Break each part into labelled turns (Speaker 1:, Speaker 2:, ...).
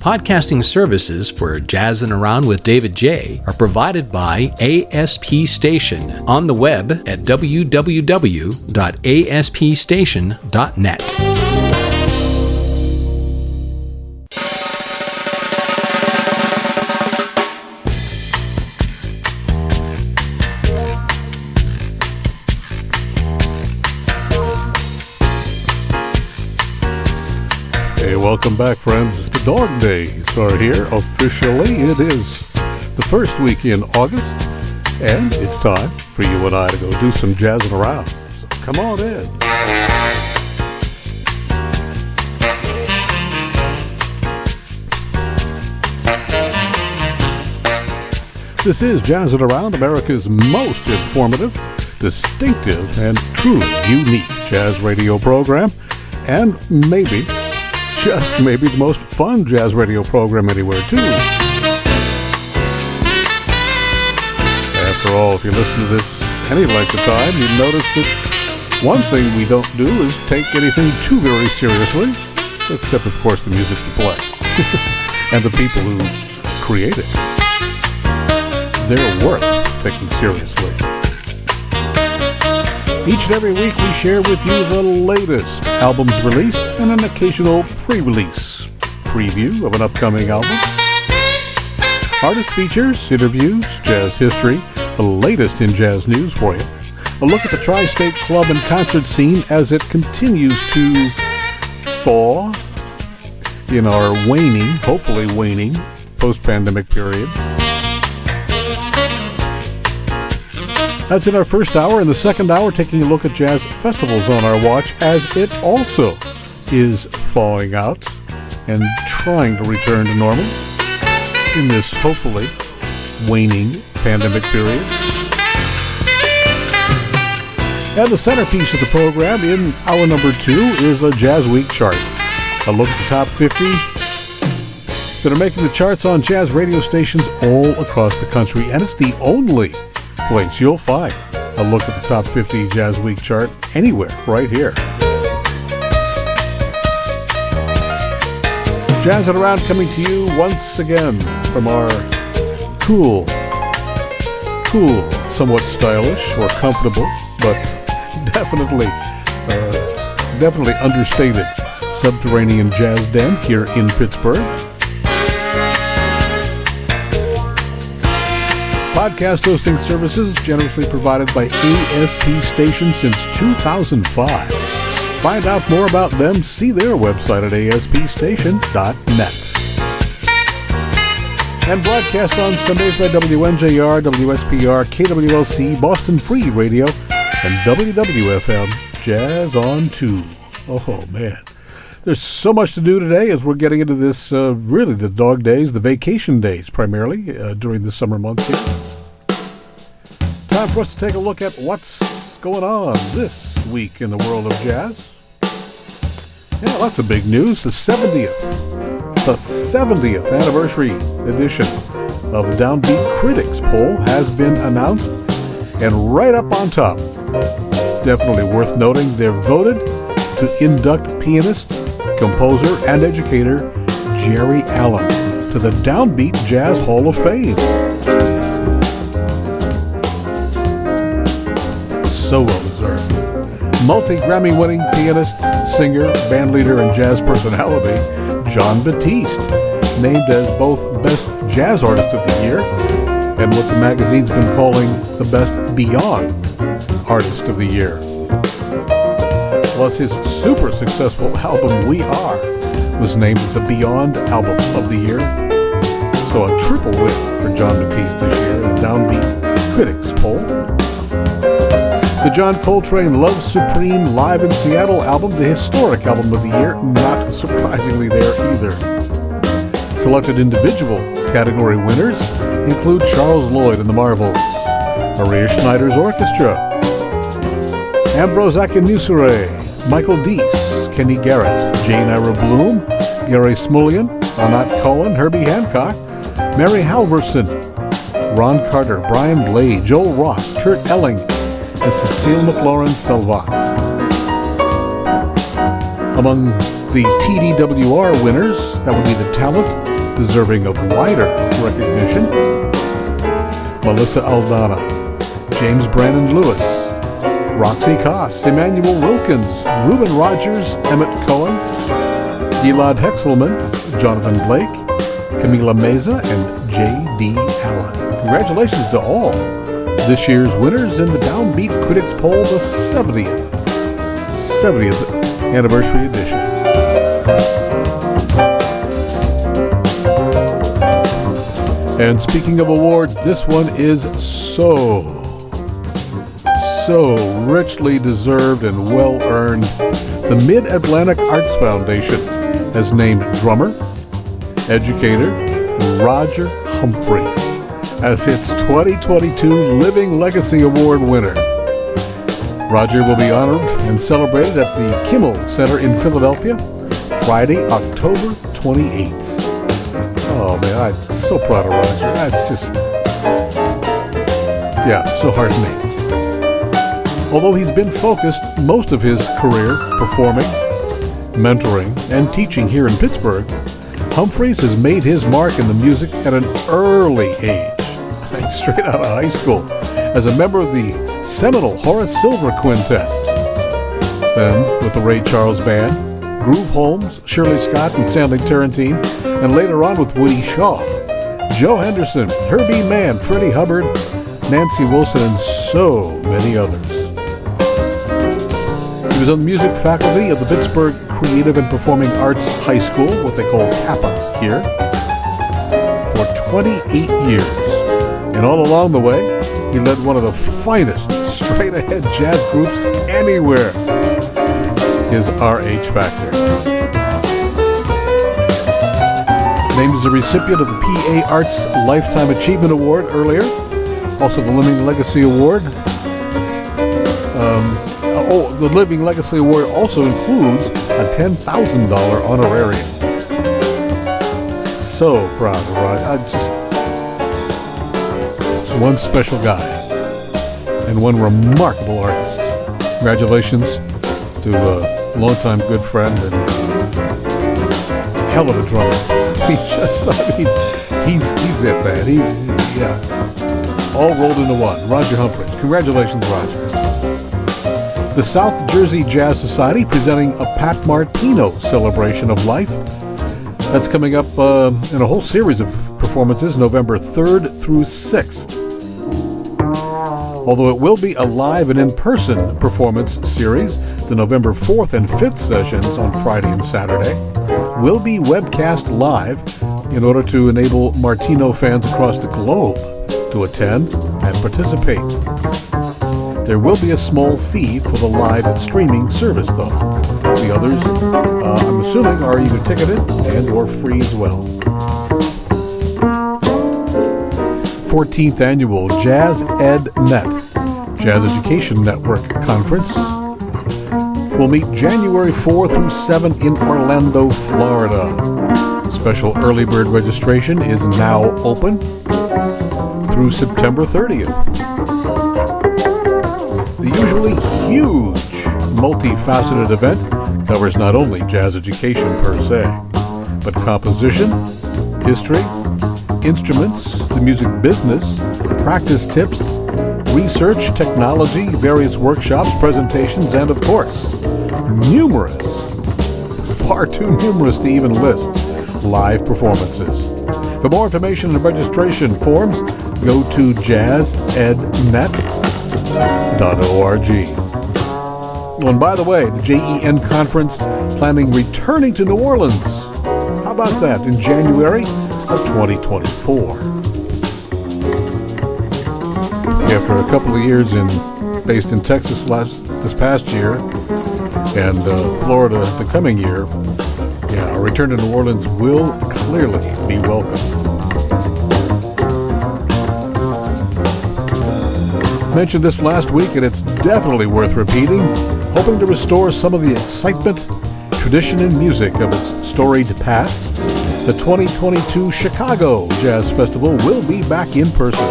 Speaker 1: Podcasting services for Jazzin' Around with David Jaye are provided by ASP Station on the web at www.aspstation.net.
Speaker 2: welcome back, friends. It's the dog days are here officially. It is the first week in August, and it's time for you and I to go do some jazzing around. So come on in. This is Jazzing Around, America's most informative, distinctive, and truly unique jazz radio program, and maybe just maybe the most fun jazz radio program anywhere, too. After all, if you listen to this any length of time, you notice that one thing we don't do is take anything too very seriously, except, of course, the music you play and the people who create it. They're worth taking seriously. Each and every week we share with you the latest albums released and an occasional pre-release preview of an upcoming album. Artist features, interviews, jazz history, the latest in jazz news for you. A look at the tri-state club and concert scene as it continues to thaw in our waning, hopefully waning, post-pandemic period. That's in our first hour. In the second hour, taking a look at jazz festivals on our watch as it also is thawing out and trying to return to normal in this hopefully waning pandemic period. And the centerpiece of the program in hour number two is a JazzWeek chart. A look at the top 50 that are making the charts on jazz radio stations all across the country. And it's the only place you'll find a look at the top 50 JazzWeek chart anywhere right here. Jazzing around coming to you once again from our cool, cool, somewhat stylish or comfortable, but definitely, uh, definitely understated subterranean jazz den here in Pittsburgh. Podcast hosting services generously provided by ASP Station since 2005. Find out more about them, see their website at aspstation.net. And broadcast on Sundays by WNJR, WSPR, KWLC, Boston Free Radio, and WWFM Jazz on 2. Oh, man. There's so much to do today as we're getting into this, uh, really, the dog days, the vacation days primarily uh, during the summer months here. Time for us to take a look at what's going on this week in the world of jazz. Yeah, lots of big news. The 70th, the 70th anniversary edition of the Downbeat Critics poll has been announced, and right up on top, definitely worth noting, they're voted to induct pianist composer, and educator Geri Allen to the Downbeat Jazz Hall of Fame. So well deserved. Multi Grammy winning pianist, singer, bandleader, and jazz personality Jon Batiste, named as both Best Jazz Artist of the Year and what the magazine's been calling the Best Beyond Artist of the Year plus his super successful album We Are was named the Beyond Album of the Year. So a triple win for Jon Batiste this year in the Downbeat Critics poll. The John Coltrane Love Supreme Live in Seattle album, the historic album of the year, not surprisingly there either. Selected individual category winners include Charles Lloyd and the Marvels, Maria Schneider's Orchestra, Ambrose Akinmusire, Michael Dease, Kenny Garrett, Jane Ira Bloom, Gary Smulyan, Anat Cohen, Herbie Hancock, Mary Halvorson, Ron Carter, Brian Blade, Joel Ross, Kurt Elling, and Cecile McLorin Salvant. Among the TDWR winners, that would be the Talent deserving of wider recognition. Melissa Aldana, James Brandon Lewis, Roxy Coss, Immanuel Wilkins, Reuben Rogers, Emmet Cohen, Gilad Hekselman, Jonathan Blake, Camila Meza, and J.D. Allen. Congratulations to all this year's winners in the Downbeat Critics Poll, the 70th, 70th anniversary edition. And speaking of awards, this one is so, so richly deserved and well earned. The Mid Atlantic Arts Foundation has named drummer, educator Roger Humphries as its 2022 Living Legacy Award winner. Roger will be honored and celebrated at the Kimmel Center in Philadelphia Friday, October 28th. Oh man, I'm so proud of Roger. That's just, yeah, so heartening. Although he's been focused most of his career performing, mentoring, and teaching here in Pittsburgh, Humphries has made his mark in the music at an early age straight out of high school as a member of the seminal Horace Silver Quintet. Then, with the Ray Charles Band, Groove Holmes, Shirley Scott, and Stanley Turrentine, and later on with Woody Shaw, Joe Henderson, Herbie Mann, Freddie Hubbard, Nancy Wilson, and so many others. He was on the music faculty of the Pittsburgh Creative and Performing Arts High School, what they call CAPA here, for 28 years. And all along the way, he led one of the finest straight ahead jazz groups anywhere. His RH Factor. Named as a recipient of the PA Arts Lifetime Achievement Award earlier, also the Living Legacy Award. Um, oh, the Living Legacy Award also includes a $10,000 honorarium. So proud of Rod. I just. It's one special guy and one remarkable artist. Congratulations to a longtime good friend and hell of a drummer. He just, I mean, he's he's it, man. He's yeah, all rolled into one. Roger Humphries. Congratulations, Roger. The South Jersey Jazz Society presenting a Pat Martino celebration of life. That's coming up uh, in a whole series of performances November 3rd through 6th although it will be a live and in person performance series. The November 4th and 5th sessions on Friday and Saturday will be webcast live in order to enable Martino fans across the globe to attend and participate. There will be a small fee for the live streaming service, though. The others, uh, I'm assuming, are either ticketed and or free as well. 14th Annual Jazz Ed Net Jazz Education Network Conference will meet January 4 through 7 in Orlando, Florida. Special early bird registration is now open through September 30th. The usually huge, multifaceted event covers not only jazz education per se, but composition, history, instruments, the music business, practice tips, research, technology, various workshops, presentations, and of course, numerous, far too numerous to even list, live performances. For more information and registration forms, go to jazzednet.org. and by the way, the JEN conference planning returning to New Orleans. How about that in January? of 2024. After a couple of years in based in Texas last this past year and uh, Florida the coming year, yeah, a return to New Orleans will clearly be welcome. Mentioned this last week, and it's definitely worth repeating. Hoping to restore some of the excitement, tradition, and music of its storied past the 2022 Chicago Jazz Festival will be back in person,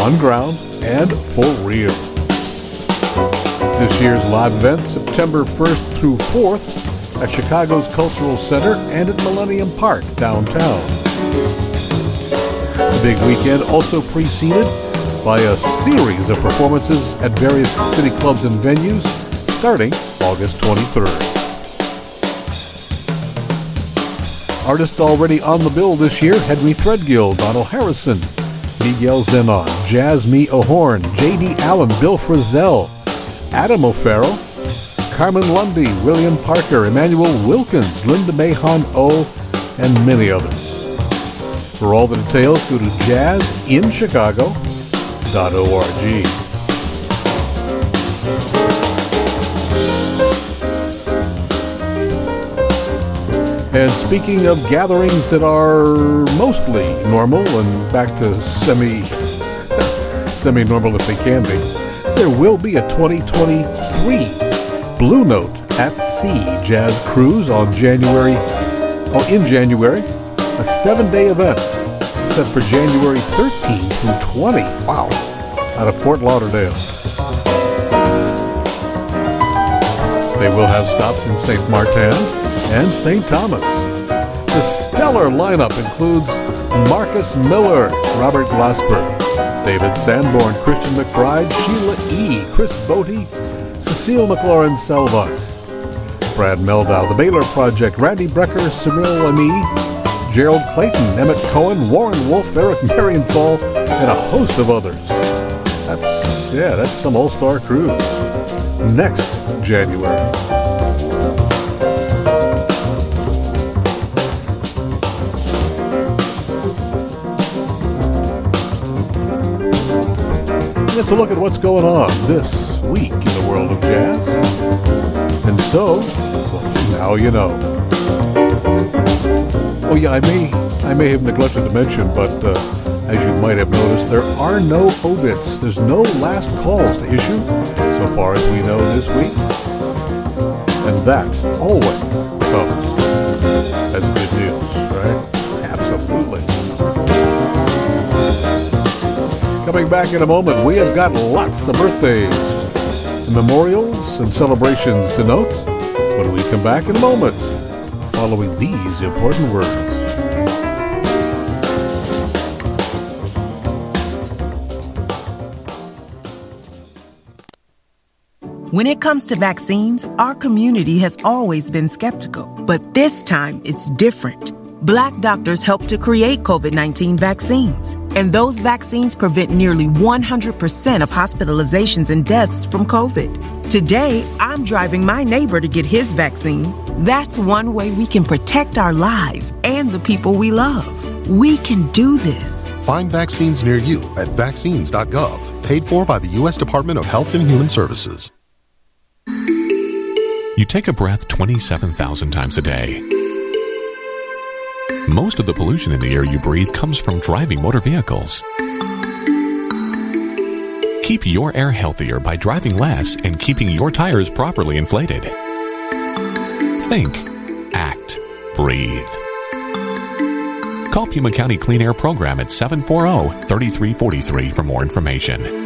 Speaker 2: on ground, and for real. This year's live event, September 1st through 4th, at Chicago's Cultural Center and at Millennium Park downtown. The big weekend also preceded by a series of performances at various city clubs and venues starting August 23rd. Artists already on the bill this year Henry Threadgill, Donald Harrison, Miguel Zenon, Jazz O'Horn, J.D. Allen, Bill Frisell, Adam O'Farrill, Carmen Lundy, William Parker, Immanuel Wilkins, Linda Mahon O, and many others. For all the details, go to jazzinchicago.org. And speaking of gatherings that are mostly normal and back to semi semi normal if they can be, there will be a 2023 Blue Note at Sea Jazz Cruise on January, oh, in January, a seven-day event set for January 13 through 20. Wow, out of Fort Lauderdale. They will have stops in St. Martin and St. Thomas. The stellar lineup includes Marcus Miller, Robert Glasper, David Sanborn, Christian McBride, Sheila E., Chris Botti, Cecile McLorin Salvant, Brad Mehldau, The Baylor Project, Randy Brecker, Cyrille Aimée, Gerald Clayton, Emmet Cohen, Warren Wolf, Eric Marienthal, and a host of others. That's, yeah, that's some all-star cruise. Next January. Let's look at what's going on this week in the world of jazz. And so, well, now you know. Oh yeah, I may I may have neglected to mention, but uh, as you might have noticed, there are no obits. There's no last calls to issue, so far as we know this week. And that always comes as good news, right? Absolutely. Coming back in a moment, we have got lots of birthdays, and memorials, and celebrations to note when we come back in a moment, following these important words.
Speaker 3: When it comes to vaccines, our community has always been skeptical, but this time it's different. Black doctors helped to create COVID 19 vaccines and those vaccines prevent nearly 100% of hospitalizations and deaths from COVID. Today, I'm driving my neighbor to get his vaccine. That's one way we can protect our lives and the people we love. We can do this.
Speaker 4: Find vaccines near you at vaccines.gov, paid for by the U.S. Department of Health and Human Services.
Speaker 5: Take a breath 27,000 times a day. Most of the pollution in the air you breathe comes from driving motor vehicles. Keep your air healthier by driving less and keeping your tires properly inflated. Think, act, breathe. Call Pima County Clean Air Program at 740 3343 for more information.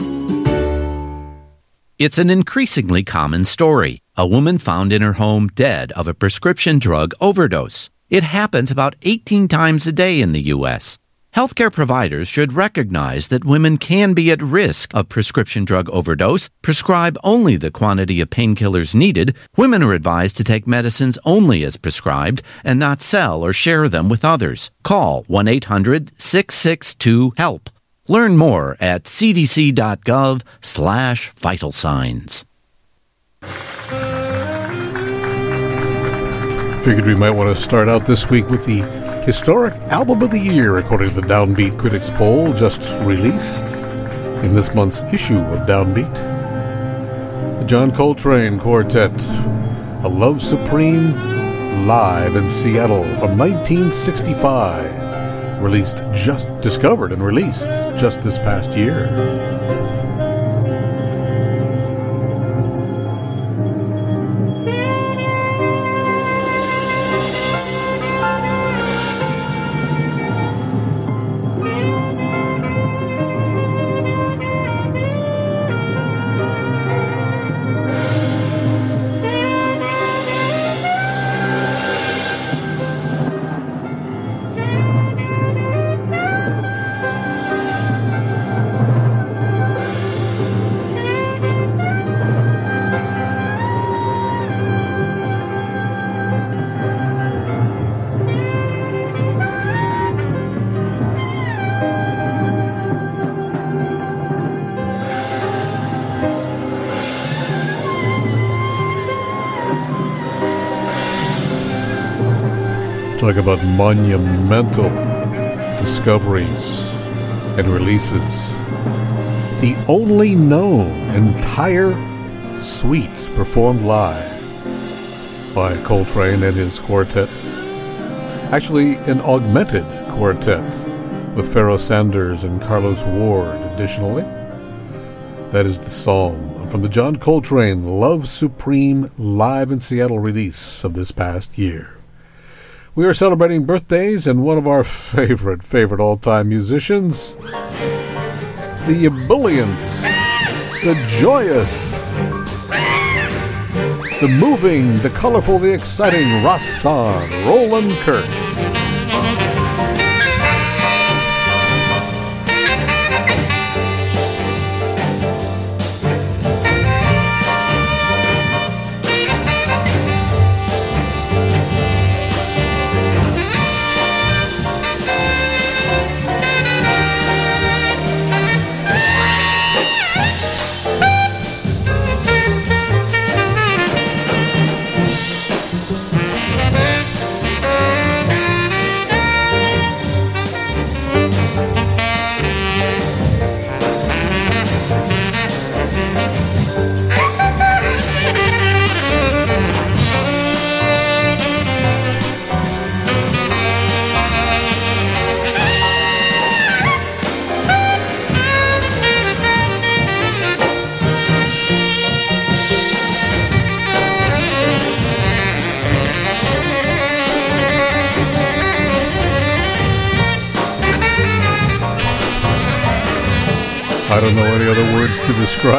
Speaker 6: It's an increasingly common story. A woman found in her home dead of a prescription drug overdose. It happens about 18 times a day in the U.S. Healthcare providers should recognize that women can be at risk of prescription drug overdose, prescribe only the quantity of painkillers needed. Women are advised to take medicines only as prescribed and not sell or share them with others. Call 1 800 662 HELP. Learn more at cdc.gov slash vital signs.
Speaker 2: Figured we might want to start out this week with the historic album of the year, according to the Downbeat Critics poll just released in this month's issue of Downbeat. The John Coltrane Quartet A Love Supreme live in Seattle from 1965, released just discovered and released just this past year. Monumental discoveries and releases. The only known entire suite performed live by Coltrane and his quartet. Actually, an augmented quartet with Pharoah Sanders and Carlos Ward additionally. That is the song from the John Coltrane Love Supreme live in Seattle release of this past year. We are celebrating birthdays and one of our favorite, favorite all time musicians, the ebullient, the joyous, the moving, the colorful, the exciting Rahsaan Roland Kirk.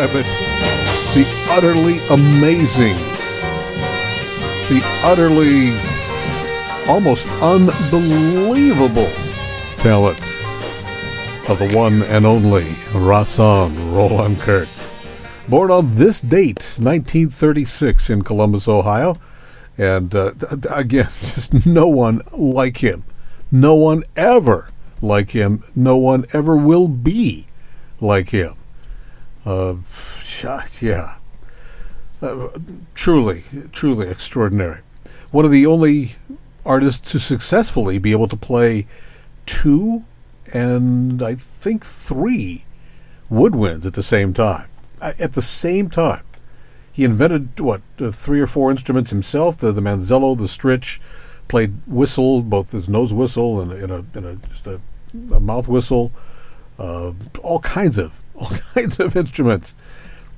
Speaker 2: The utterly amazing, the utterly almost unbelievable talent of the one and only Rahsaan Roland Kirk. Born on this date, 1936, in Columbus, Ohio. And uh, again, just no one like him. No one ever like him. No one ever will be like him. Uh, yeah. Uh, truly, truly extraordinary. One of the only artists to successfully be able to play two and I think three woodwinds at the same time. At the same time. He invented, what, uh, three or four instruments himself the, the manzello, the stritch, played whistle, both his nose whistle and, and, a, and a, just a, a mouth whistle uh, all kinds of all kinds of instruments,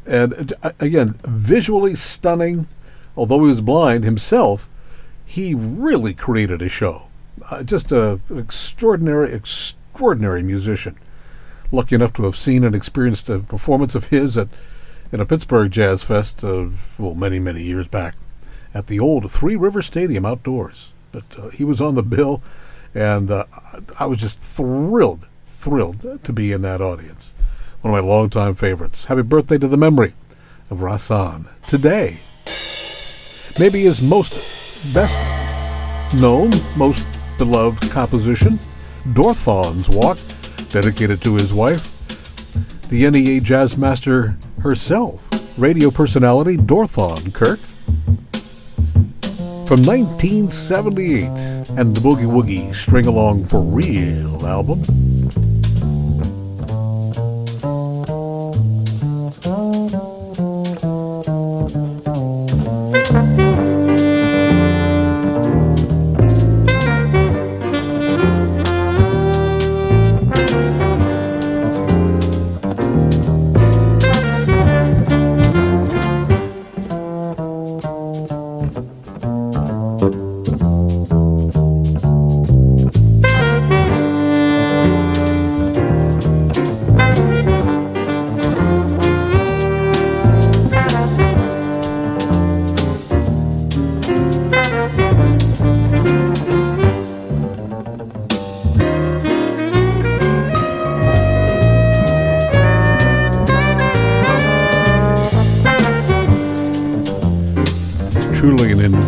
Speaker 2: and uh, again, visually stunning. Although he was blind himself, he really created a show. Uh, just a, an extraordinary, extraordinary musician. Lucky enough to have seen and experienced a performance of his at in a Pittsburgh Jazz Fest, uh, well, many many years back, at the old Three River Stadium outdoors. But uh, he was on the bill, and uh, I was just thrilled thrilled to be in that audience. One of my longtime favorites. Happy birthday to the memory of Rahsaan. today. Maybe his most best known, most beloved composition, Dorthaan's Walk, dedicated to his wife, the NEA jazz master herself, radio personality Dorthaan Kirk. From 1978 and the Boogie Woogie String Along for Real album.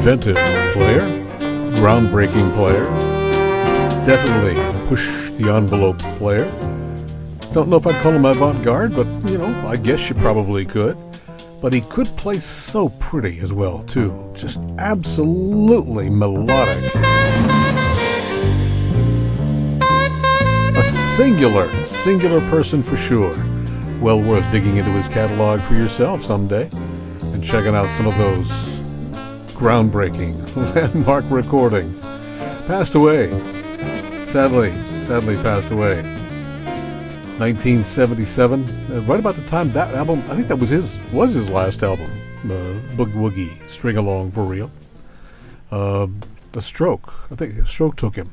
Speaker 2: Inventive player, groundbreaking player, definitely a push the envelope player. Don't know if I'd call him avant garde, but you know, I guess you probably could. But he could play so pretty as well, too. Just absolutely melodic. A singular, singular person for sure. Well worth digging into his catalog for yourself someday and checking out some of those groundbreaking landmark recordings. Passed away. Sadly, sadly passed away. 1977, uh, right about the time that album, I think that was his was his last album, uh, Boogie Woogie, String Along for Real. Uh, a stroke, I think a stroke took him,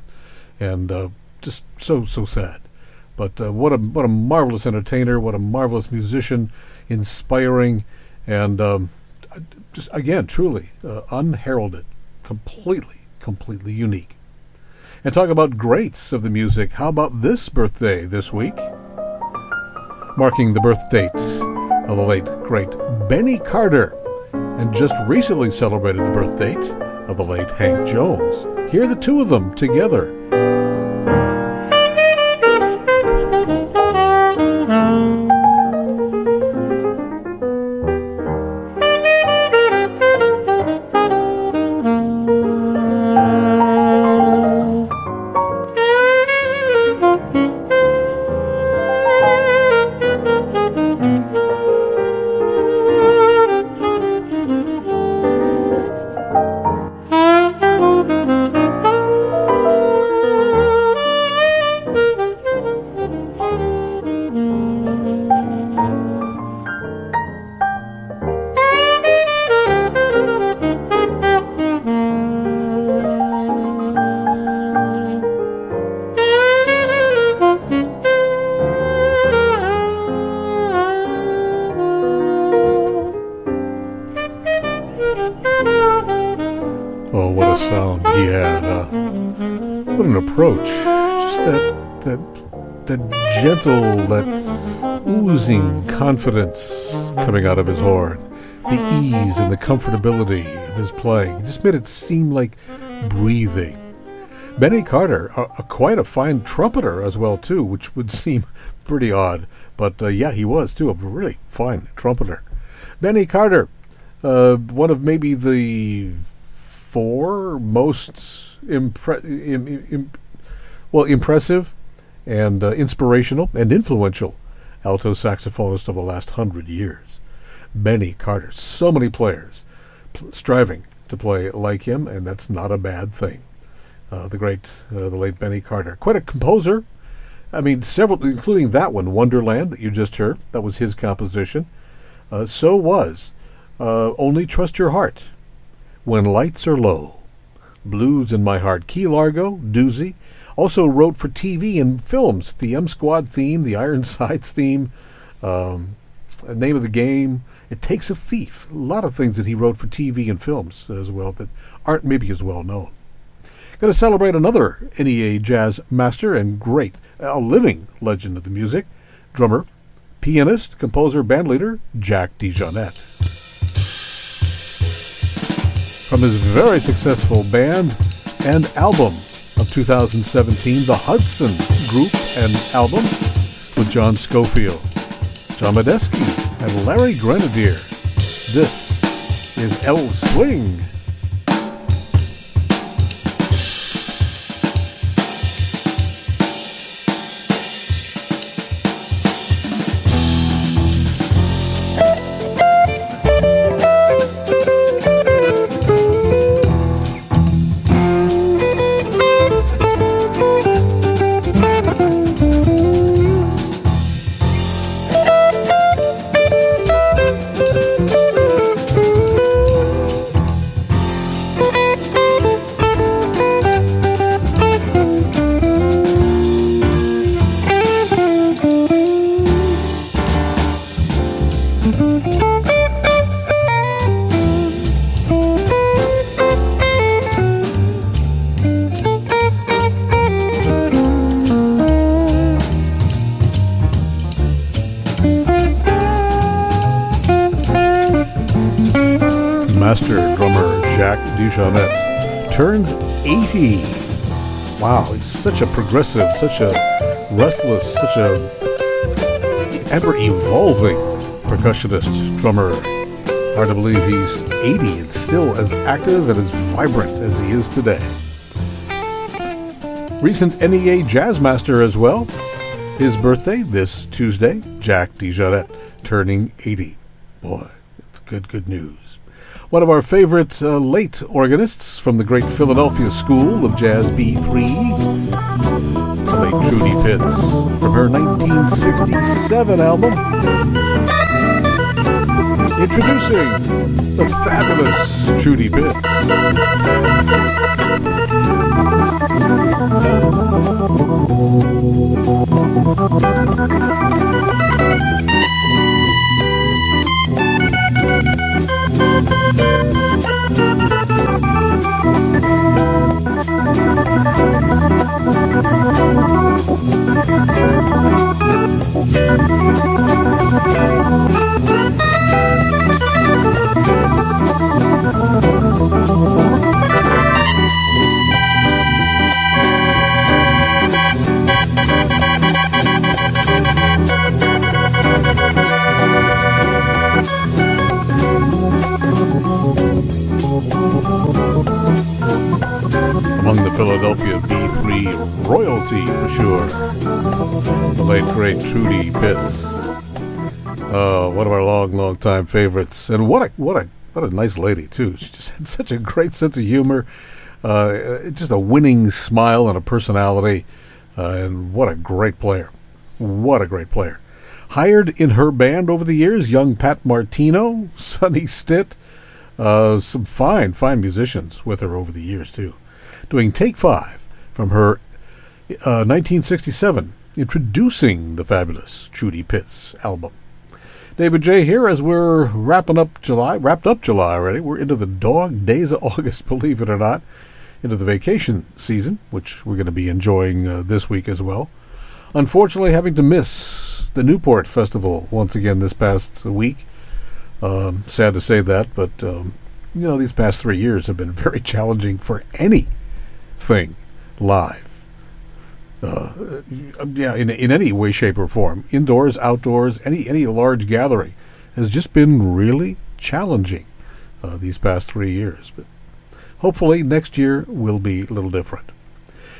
Speaker 2: and uh, just so so sad. But uh, what a what a marvelous entertainer, what a marvelous musician, inspiring, and um, just again truly uh, unheralded, completely completely unique. And talk about greats of the music. How about this birthday this week? Marking the birth date of the late great Benny Carter, and just recently celebrated the birth date of the late Hank Jones. Hear the two of them together confidence coming out of his horn, the ease and the comfortability of his playing just made it seem like breathing. Benny Carter, a, a quite a fine trumpeter as well too, which would seem pretty odd, but uh, yeah, he was too a really fine trumpeter. Benny Carter, uh, one of maybe the four most impre- Im- Im- well impressive and uh, inspirational and influential alto saxophonist of the last hundred years. Benny Carter. So many players pl- striving to play like him, and that's not a bad thing. Uh, the great, uh, the late Benny Carter. Quite a composer. I mean, several, including that one, Wonderland, that you just heard. That was his composition. Uh, so was uh, Only Trust Your Heart, When Lights Are Low, Blues in My Heart, Key Largo, Doozy, also wrote for TV and films, the M Squad theme, the Ironsides theme, um, name of the game. It takes a thief. A lot of things that he wrote for TV and films as well that aren't maybe as well known. Going to celebrate another NEA jazz master and great, a living legend of the music, drummer, pianist, composer, bandleader, Jack DeJohnette. From his very successful band and album, of 2017, the Hudson Group and album with John Scofield, John Medeski, and Larry Grenadier. This is El Swing. Such a progressive, such a restless, such a ever evolving percussionist, drummer. Hard to believe he's 80 and still as active and as vibrant as he is today. Recent NEA Jazz Master as well. His birthday this Tuesday, Jack DeJohnette, turning 80. Boy, it's good, good news. One of our favorite uh, late organists from the great Philadelphia School of Jazz B3, Trudy Pitts, from her 1967 album. Introducing the fabulous Trudy Pitts. Among the Philadelphia B3 royalty for sure. Late great Trudy Pitts. Uh, one of our long, long time favorites. And what a what a what a nice lady too. She just had such a great sense of humor. Uh, just a winning smile and a personality. Uh, and what a great player. What a great player. Hired in her band over the years, young Pat Martino, Sonny Stitt, uh, some fine, fine musicians with her over the years, too. Doing Take Five from her uh, 1967, introducing the fabulous Trudy Pitts album. David Jaye. here as we're wrapping up July, wrapped up July already. We're into the dog days of August, believe it or not, into the vacation season, which we're going to be enjoying uh, this week as well. Unfortunately, having to miss the Newport Festival once again this past week. Um, sad to say that, but um, you know these past three years have been very challenging for anything live. Uh, yeah, in in any way, shape, or form, indoors, outdoors, any any large gathering has just been really challenging uh, these past three years. But hopefully next year will be a little different.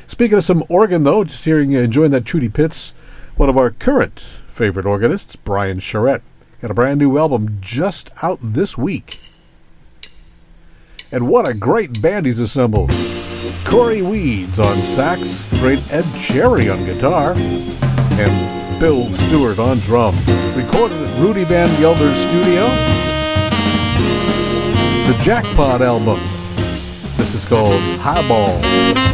Speaker 2: Speaking of some organ, though, just hearing uh, enjoying that Trudy Pitts, one of our current favorite organists, Brian Charette, got a brand new album just out this week. And what a great band he's assembled! Corey Weeds on sax, the great Ed Cherry on guitar, and Bill Stewart on drums. Recorded at Rudy Van Gelder's studio. The Jackpot album. This is called Highball.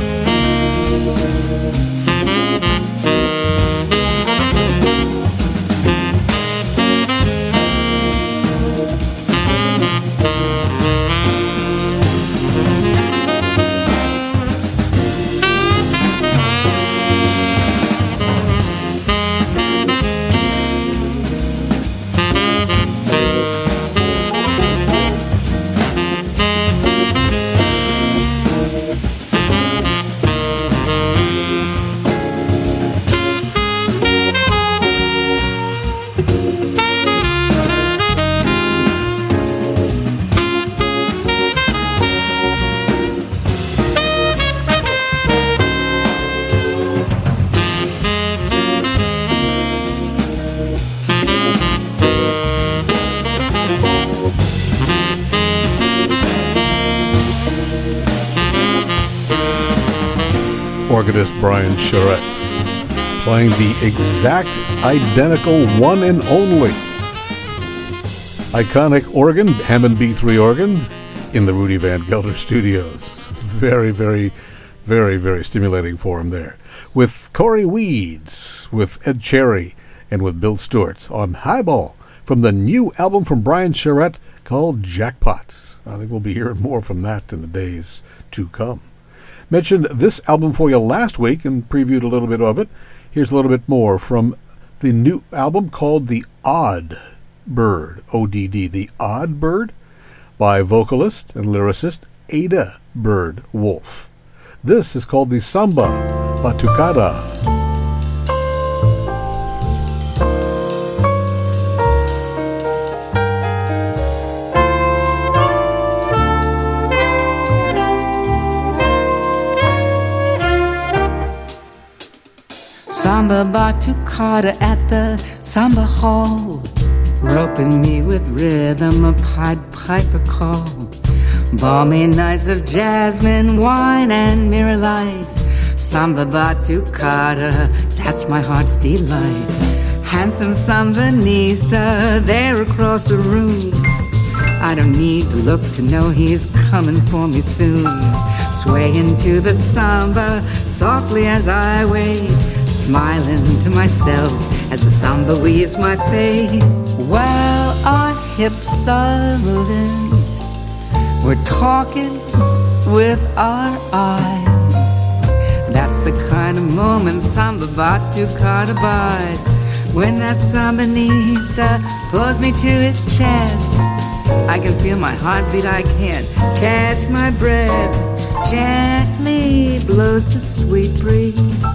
Speaker 2: Organist Brian Charette, playing the exact identical one and only iconic organ, Hammond B3 organ, in the Rudy Van Gelder studios. Very, very, very, very stimulating for him there. With Corey Weeds, with Ed Cherry, and with Bill Stewart on Highball from the new album from Brian Charette called Jackpot. I think we'll be hearing more from that in the days to come. Mentioned this album for you last week and previewed a little bit of it. Here's a little bit more from the new album called The Odd Bird, ODD, The Odd Bird, by vocalist and lyricist Ada Bird Wolf. This is called the Samba Batucada.
Speaker 7: Samba Batucada at the Samba Hall, roping me with rhythm, a Pied Piper call. Balmy nights of jasmine, wine, and mirror lights. Samba Batucada, that's my heart's delight. Handsome Sambanista there across the room. I don't need to look to know he's coming for me soon. Swaying to the samba softly as I wait, smiling to myself as the samba weaves my fate. While our hips are moving, we're talking with our eyes. That's the kind of moment samba batucada buys. When that sambanista pulls me to his chest, I can feel my heartbeat, I can't catch my breath. Gently blows the sweet breeze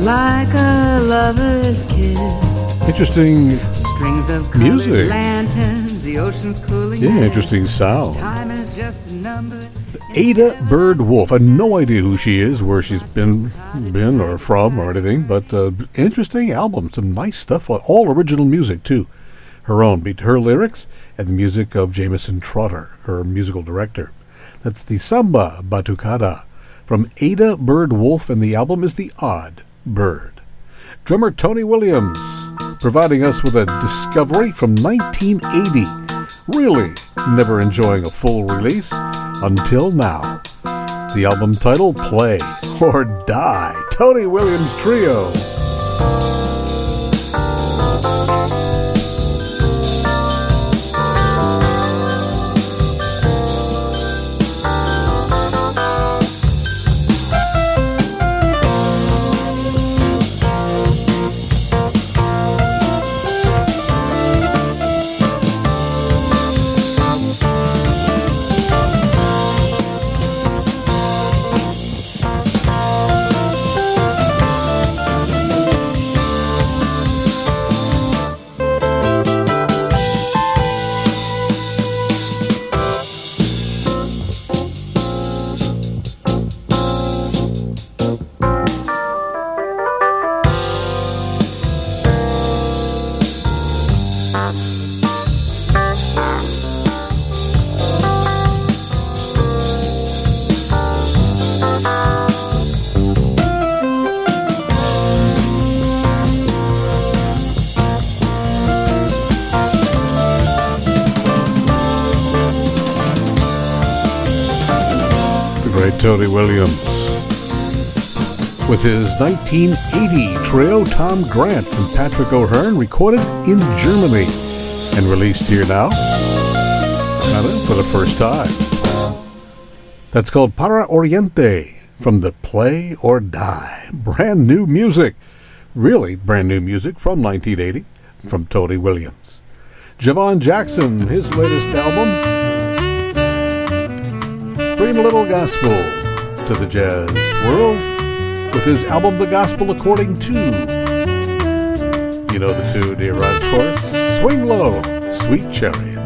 Speaker 7: like a lover's kiss.
Speaker 2: Interesting
Speaker 7: Strings of
Speaker 2: Music.
Speaker 7: lanterns, the ocean's cooling.
Speaker 2: Yeah, interesting sound.
Speaker 7: Time is just a number.
Speaker 2: Ada Bird Wolf. I have no idea who she is, where she's been, been or from or anything, but uh, interesting album. Some nice stuff. All original music too. Her own, beat her lyrics and the music of Jamieson Trotter, her musical director. That's the Samba Batucada from Ada Bird Wolf, and the album is The Odd Bird. Drummer Tony Williams providing us with a discovery from 1980. Really never enjoying a full release until now. The album title Play or Die. Tony Williams Trio. Tony Williams. With his 1980 trio, Tom Grant and Patrick O'Hearn, recorded in Germany and released here now, for the first time. That's called Para Oriente from the Play or Die. Brand new music. Really brand new music from 1980 from Tony Williams. Javon Jackson, his latest album, a little gospel to the jazz world with his album The Gospel According to. You know the tune here, right? Of course. Swing Low, Sweet Chariot.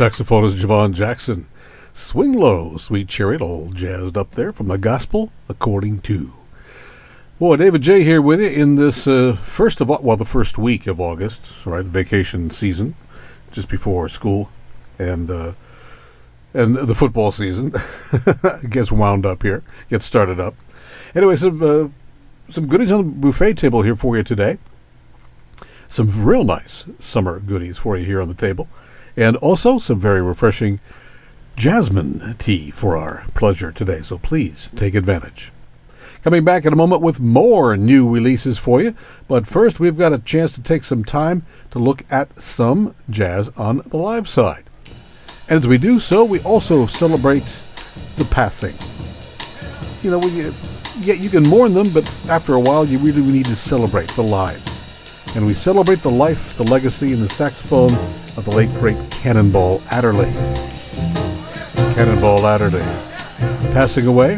Speaker 2: Saxophonist Javon Jackson. Swing Low, Sweet Chariot, all jazzed up there from the Gospel According to. Boy, David Jaye here with you in this uh, first of well, the first week of August, right? Vacation season, just before school, and uh, and the football season gets wound up here, gets started up. Anyway, some uh, some goodies on the buffet table here for you today. Some real nice summer goodies for you here on the table, and also some very refreshing jasmine tea for our pleasure today. So please take advantage. Coming back in a moment with more new releases for you. But first, we've got a chance to take some time to look at some jazz on the live side. And as we do so, we also celebrate the passing. You know, we, yeah, you can mourn them, but after a while, you really need to celebrate the lives. And we celebrate the life, the legacy, and the saxophone of the late, great Cannonball Adderley. Cannonball Adderley passing away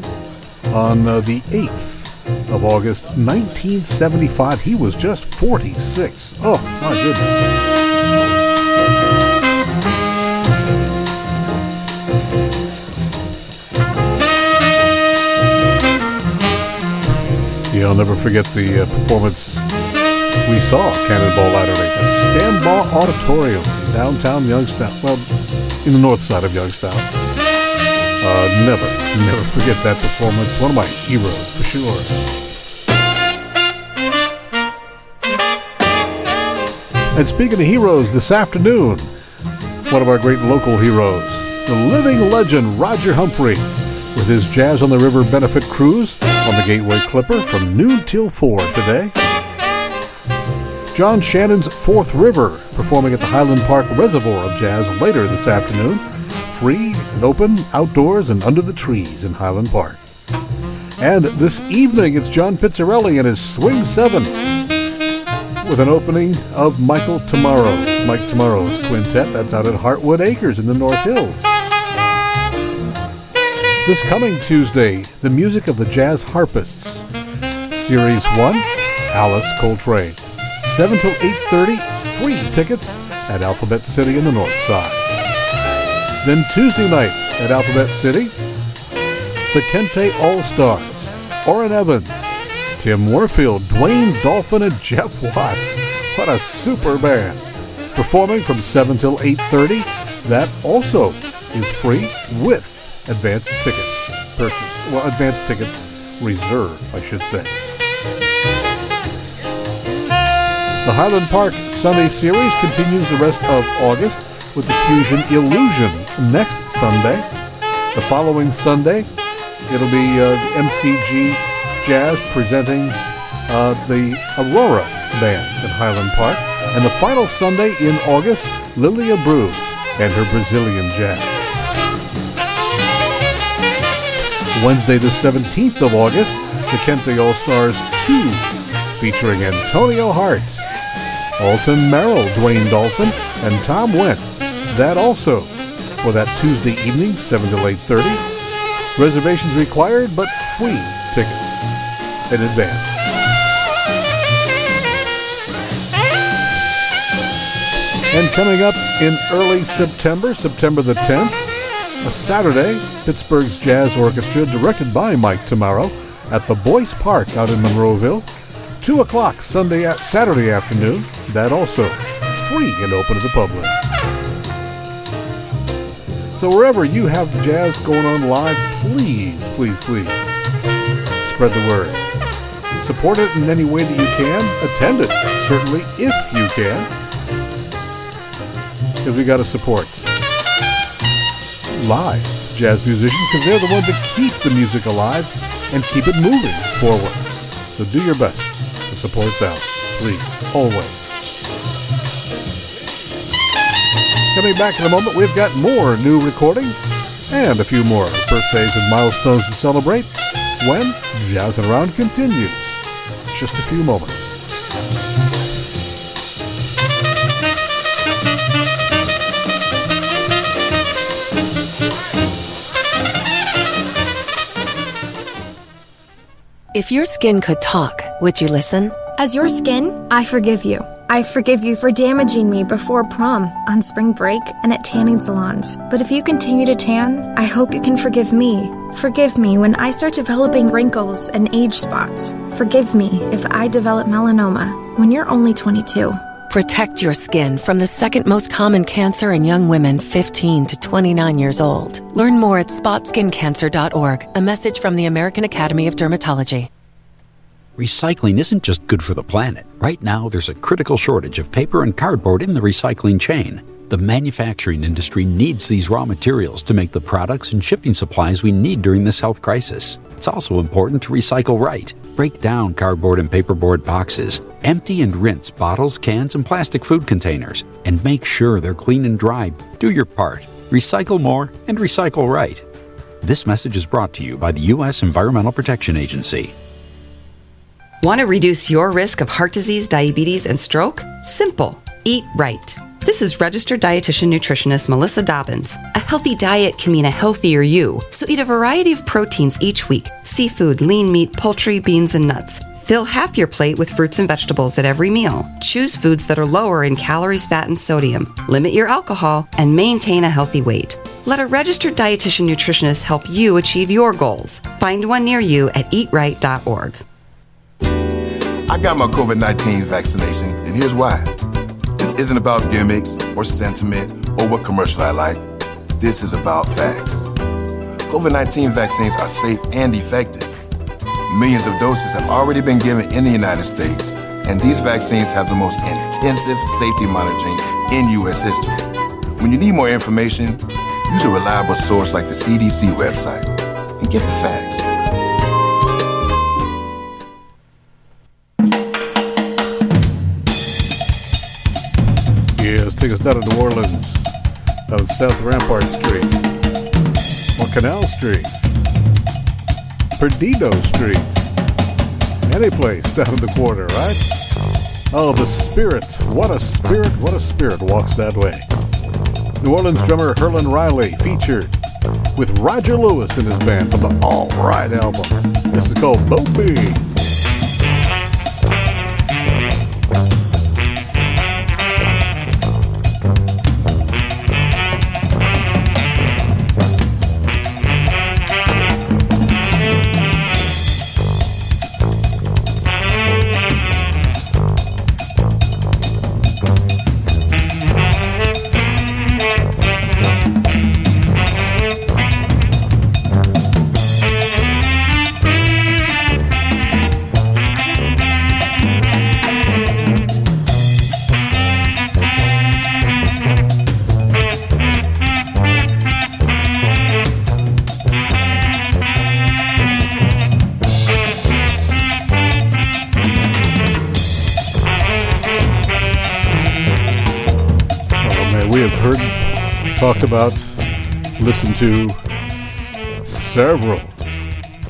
Speaker 2: on uh, the 8th of August 1975. He was just 46. Oh, my goodness. Yeah, I'll never forget the uh, performance we saw Cannonball Adderley, the Stambaugh Auditorium, downtown Youngstown. Well, in the north side of Youngstown. Uh, never, never forget that performance. One of my heroes, for sure. And speaking of heroes, this afternoon, one of our great local heroes, the living legend Roger Humphries, with his Jazz on the River benefit cruise on the Gateway Clipper from noon till 4 today. John Shannon's Fourth River performing at the Highland Park Reservoir of Jazz later this afternoon free and open, outdoors and under the trees in Highland Park. And this evening, it's John Pizzarelli and his Swing 7 with an opening of Michael Tomaro's, Mike Tomaro's quintet. That's out at Heartwood Acres in the North Hills. This coming Tuesday, the music of the Jazz Harpists, Series 1, Alice Coltrane. 7 till 8.30, free tickets at Alphabet City in the North Side. Then Tuesday night at Alphabet City, the Kente All-Stars, Orrin Evans, Tim Warfield, Dwayne Dolphin, and Jeff Watts. What a super band. Performing from 7 till 8.30. That also is free with advance tickets purchased. Well, advance tickets reserved, I should say. The Highland Park Sunday Series continues the rest of August with the Fusion Illusion next Sunday. The following Sunday, it'll be uh, MCG Jazz presenting uh, the Aurora Band at Highland Park. And the final Sunday in August, Lilly Abreu and her Brazilian Jazz. Wednesday, the 17th of August, the Kente All Stars 2, featuring Antonio Hart, Alton Merrell, Dwayne Dolphin, and Tom Wendt. That also for that Tuesday evening, 7 to 8.30. Reservations required, but free tickets in advance. And coming up in early September, September the 10th, a Saturday, Pittsburgh's Jazz Orchestra, directed by Mike Tomaro, at the Boyce Park out in Monroeville. 2 o'clock Sunday, Saturday afternoon. That also free and open to the public. So wherever you have jazz going on live, please, please, please spread the word. Support it in any way that you can. Attend it, certainly, if you can. Because we got to support live jazz musicians because they're the ones that keep the music alive and keep it moving forward. So do your best support them, please, always. Coming back in a moment, we've got more new recordings and a few more birthdays and milestones to celebrate when Jazzin' Around continues. Just a few moments.
Speaker 8: If your skin could talk, would you listen?
Speaker 9: As your skin, I forgive you.
Speaker 8: I forgive you for damaging me before prom, on spring break, and at tanning salons. But if you continue to tan, I hope you can forgive me. Forgive me when I start developing wrinkles and age spots. Forgive me if I develop melanoma when you're only 22.
Speaker 9: Protect your skin from the second most common cancer in young women 15 to 29 years old. Learn more at spotskincancer.org. A message from the American Academy of Dermatology.
Speaker 10: Recycling isn't just good for the planet. Right now, there's a critical shortage of paper and cardboard in the recycling chain. The manufacturing industry needs these raw materials to make the products and shipping supplies we need during this health crisis. It's also important to recycle right. Break down cardboard and paperboard boxes. Empty and rinse bottles, cans, and plastic food containers. And make sure they're clean and dry. Do your part. Recycle more and recycle right. This message is brought to you by the U.S. Environmental Protection Agency.
Speaker 11: Want to reduce your risk of heart disease, diabetes, and stroke? Simple. Eat right. This is registered dietitian nutritionist Melissa Dobbins. A healthy diet can mean a healthier you, so eat a variety of proteins each week seafood, lean meat, poultry, beans, and nuts. Fill half your plate with fruits and vegetables at every meal. Choose foods that are lower in calories, fat, and sodium. Limit your alcohol and maintain a healthy weight. Let a registered dietitian nutritionist help you achieve your goals. Find one near you at eatright.org.
Speaker 12: I got my COVID 19 vaccination, and here's why. This isn't about gimmicks or sentiment or what commercial I like. This is about facts. COVID 19 vaccines are safe and effective. Millions of doses have already been given in the United States, and these vaccines have the most intensive safety monitoring in U.S. history. When you need more information, use a reliable source like the CDC website and get the facts.
Speaker 2: Let's take us down to New Orleans, down South Rampart Street, or Canal Street, Perdido Street, any place down in the quarter, right? Oh, the spirit. What a spirit, what a spirit walks that way. New Orleans drummer Herlin Riley featured with Roger Lewis and his band from the All Right album. This is called Bobby. Talked about, listened to several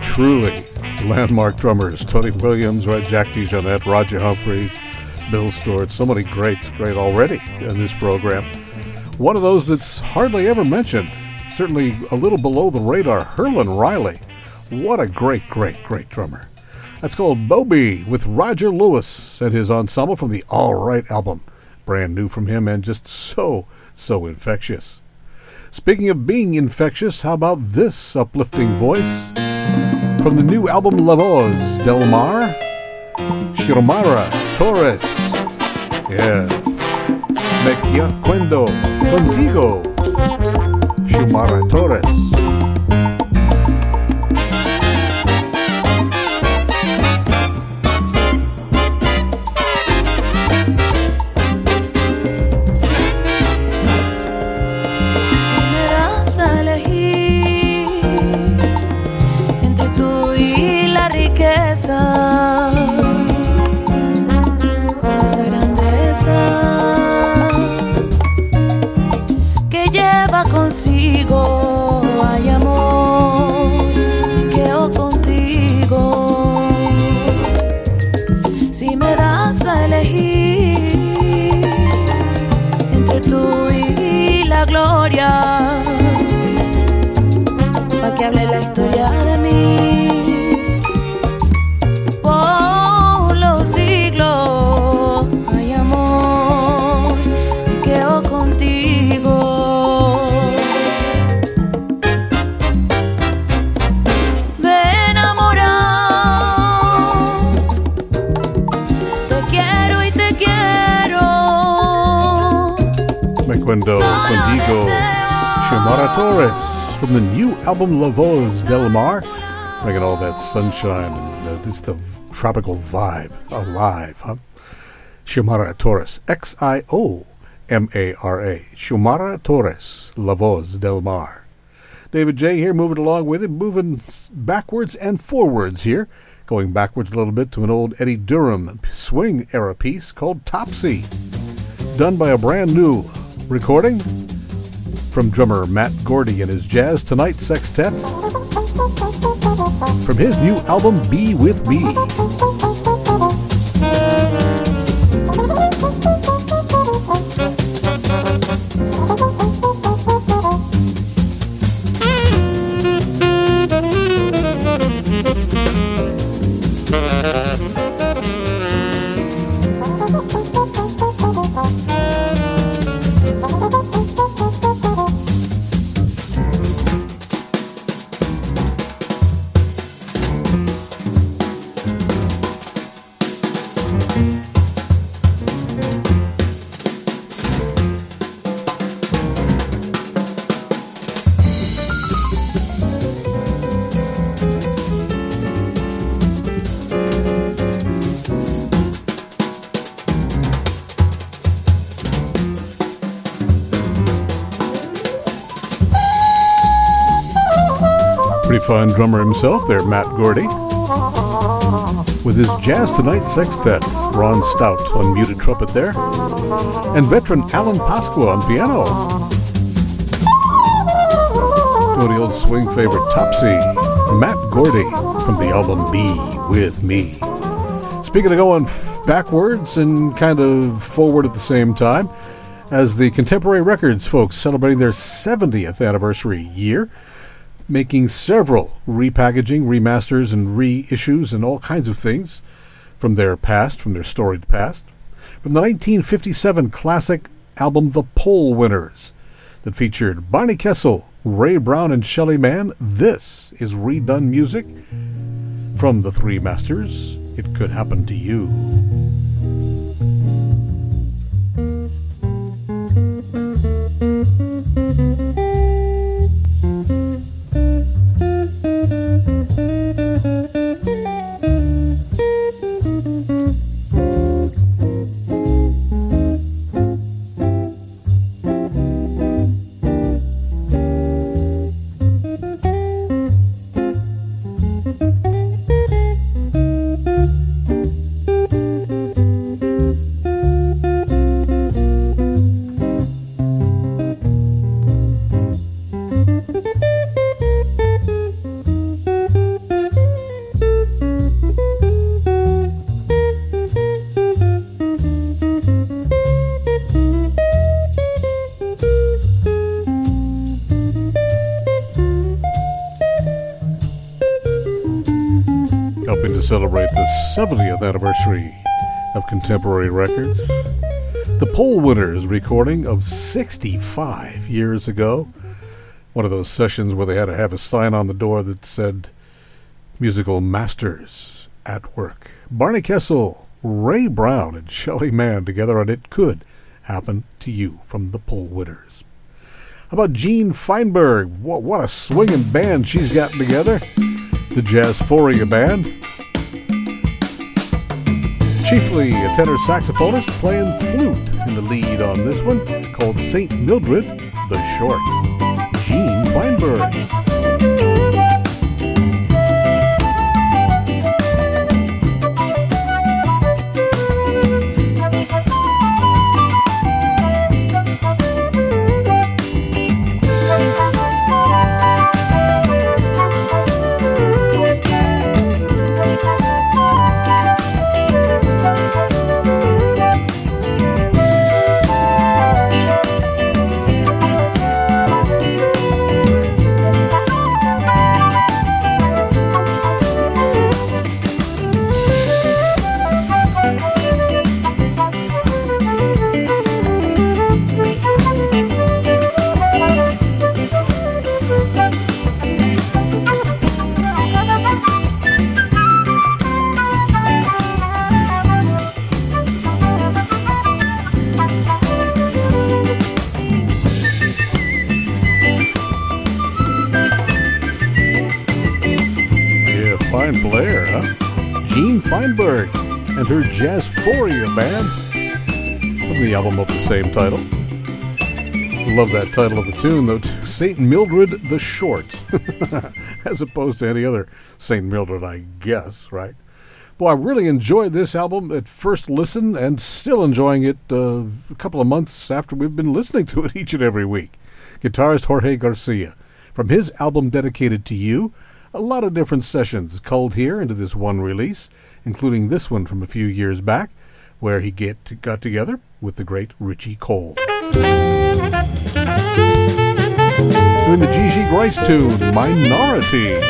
Speaker 2: truly landmark drummers Tony Williams, right, Jack DeJohnette, Roger Humphries, Bill Stewart, so many greats, great already in this program. One of those that's hardly ever mentioned, certainly a little below the radar, Herlin Riley. What a great, great, great drummer. That's called Bobby with Roger Lewis and his ensemble from the All Right album. Brand new from him and just so, so infectious. Speaking of being infectious, how about this uplifting voice from the new album La Voz del Mar? Xiomara Torres. Yeah. Me cuento contigo. Xiomara Torres. Torres from the new album La Voz del Mar, bringing all that sunshine and uh, this the tropical vibe alive, huh? Xiomara Torres, X I O M A R A, Xiomara Torres, La Voz del Mar. David Jaye. here, moving along with it, moving backwards and forwards here, going backwards a little bit to an old Eddie Durham swing era piece called Topsy, done by a brand new recording from drummer Matt Gordy and his Jazz Tonight Sextet from his new album Be With Me. Fine drummer himself there, Matt Gordy. With his Jazz Tonight Sextet, Ron Stout on muted trumpet there, and veteran Alan Pasqua on piano. Doing the old swing favorite Topsy, Matt Gordy from the album Be With Me. Speaking of going backwards and kind of forward at the same time, as the Contemporary Records folks celebrating their 70th anniversary year, making several repackaging, remasters, and reissues and all kinds of things from their past, from their storied past. From the 1957 classic album The Poll Winners that featured Barney Kessel, Ray Brown, and Shelly Manne, this is redone music from the Three Masters. It could happen to you. Contemporary Records. The Poll Winners recording of 65 years ago. One of those sessions where they had to have a sign on the door that said Musical Masters at Work. Barney Kessel, Ray Brown, and Shelly Manne together on It Could Happen to You from the Poll Winners. How about Jean Fineberg? What, what a swinging band she's gotten together. The Jazzphoria Band chiefly a tenor saxophonist playing flute in the lead on this one called St. Mildred the Short. Jean Fineberg. Fineberg and her Jazzphoria band from the album of the same title. Love that title of the tune, though. St. Mildred the Short, as opposed to any other St. Mildred, I guess, right? Well, I really enjoyed this album at first listen and still enjoying it uh, a couple of months after we've been listening to it each and every week. Guitarist Jorge Garcia. From his album dedicated to you, a lot of different sessions culled here into this one release, including this one from a few years back, where he get, got together with the great Richie Cole. Doing the Gigi Gryce tune, Minority.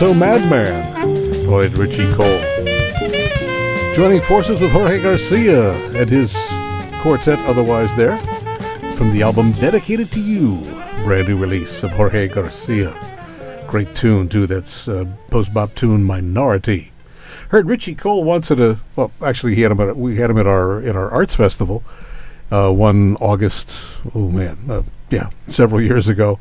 Speaker 2: Alto madman, poet Richie Cole. Joining forces with Jorge Garcia and his quartet, otherwise there, from the album Dedicated to You, brand new release of Jorge Garcia. Great tune, too. That's uh, post bop tune Minority. Heard Richie Cole once at a well, actually he had him at we had him at our in our arts festival, uh, one August. Oh man, uh, yeah, several years ago,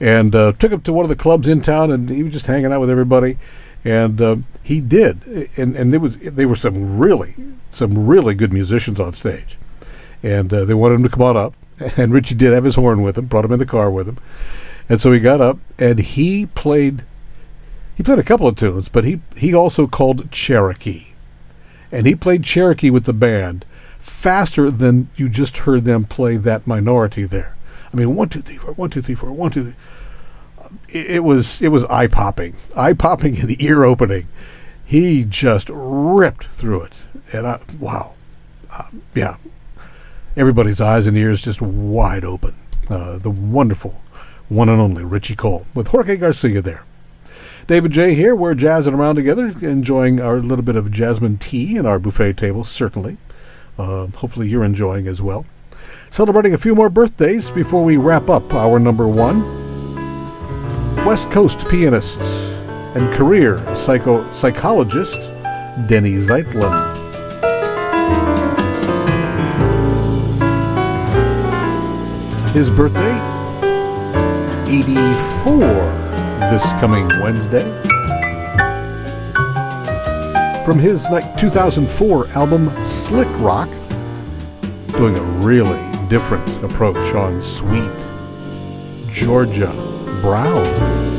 Speaker 2: and uh, took him to one of the clubs in town, and he was just hanging out with everybody, and uh, he did, and and there was they were some really some really good musicians on stage, and uh, they wanted him to come on up, and Richie did have his horn with him, brought him in the car with him, and so he got up and he played he played a couple of tunes, but he, he also called Cherokee. And he played Cherokee with the band faster than you just heard them play that minority there. I mean, one, two, three, four, one, two, three, four, one, two, it was it was eye popping, eye popping and ear opening. He just ripped through it, and I, wow, uh, yeah, everybody's eyes and ears just wide open. Uh, the wonderful one and only Richie Cole with Jorge Garcia there. David Jaye. here. We're jazzing around together, enjoying our little bit of jasmine tea in our buffet table, certainly. Uh, hopefully, you're enjoying as well. Celebrating a few more birthdays before we wrap up our number one. West Coast pianist and career psycho psychologist Denny Zeitlin. His birthday, 84 this coming Wednesday. From his like 2004 album Slick Rock, doing a really different approach on Sweet Georgia Brown.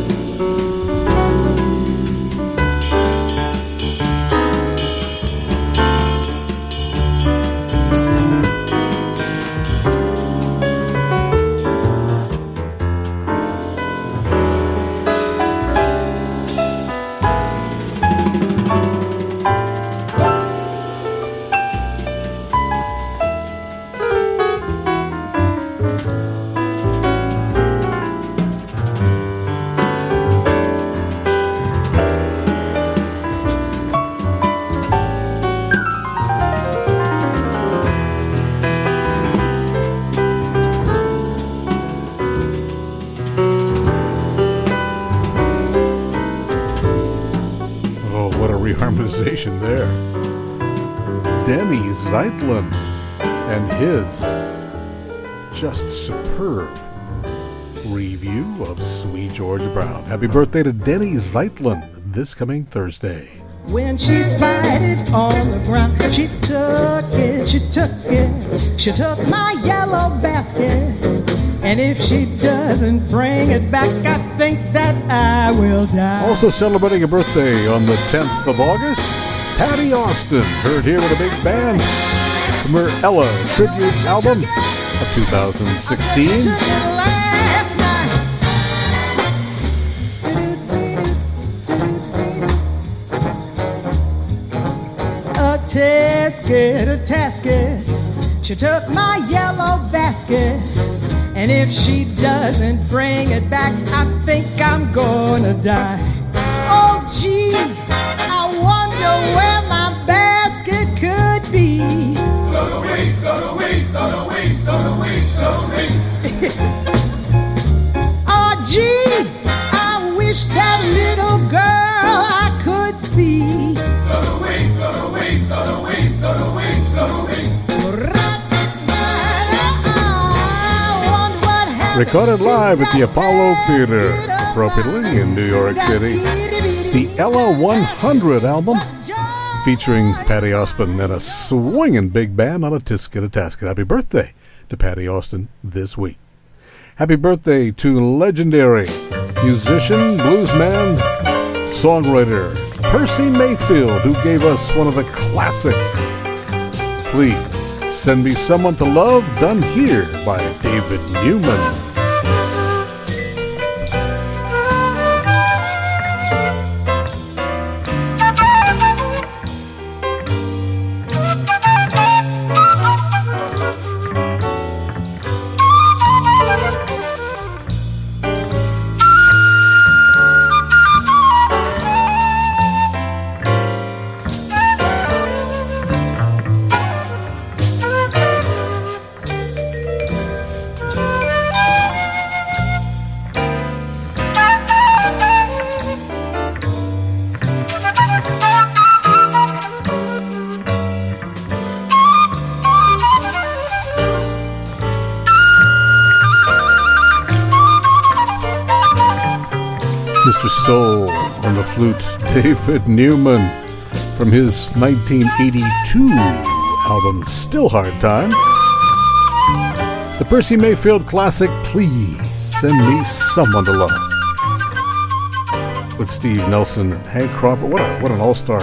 Speaker 2: His just superb review of Sweet George Brown. Happy birthday to Denny's Zeitlin this coming Thursday.
Speaker 13: When she spied it on the ground, she took it, she took it, she took my yellow basket. And if she doesn't bring it back, I think that I will die.
Speaker 2: Also celebrating a birthday on the 10th of August, Patti Austin, heard here with a big band Morello Tribute Album of 2016.
Speaker 13: Tasket, a tasket. She took my yellow basket, and if she doesn't bring it back, I think I'm gonna die.
Speaker 2: Recorded live at the Apollo Theater, appropriately in New York City. The Ella 100 album featuring Patti Austin and a swinging big band on a Tisket a Tasket. Happy birthday to Patti Austin this week. Happy birthday to legendary musician, bluesman, songwriter Percy Mayfield, who gave us one of the classics. Please send me someone to love, done here by David Newman. David Newman from his 1982 album Still Hard Times. The Percy Mayfield classic, Please Send Me Someone to Love. With Steve Nelson and Hank Crawford. What, a, what an all star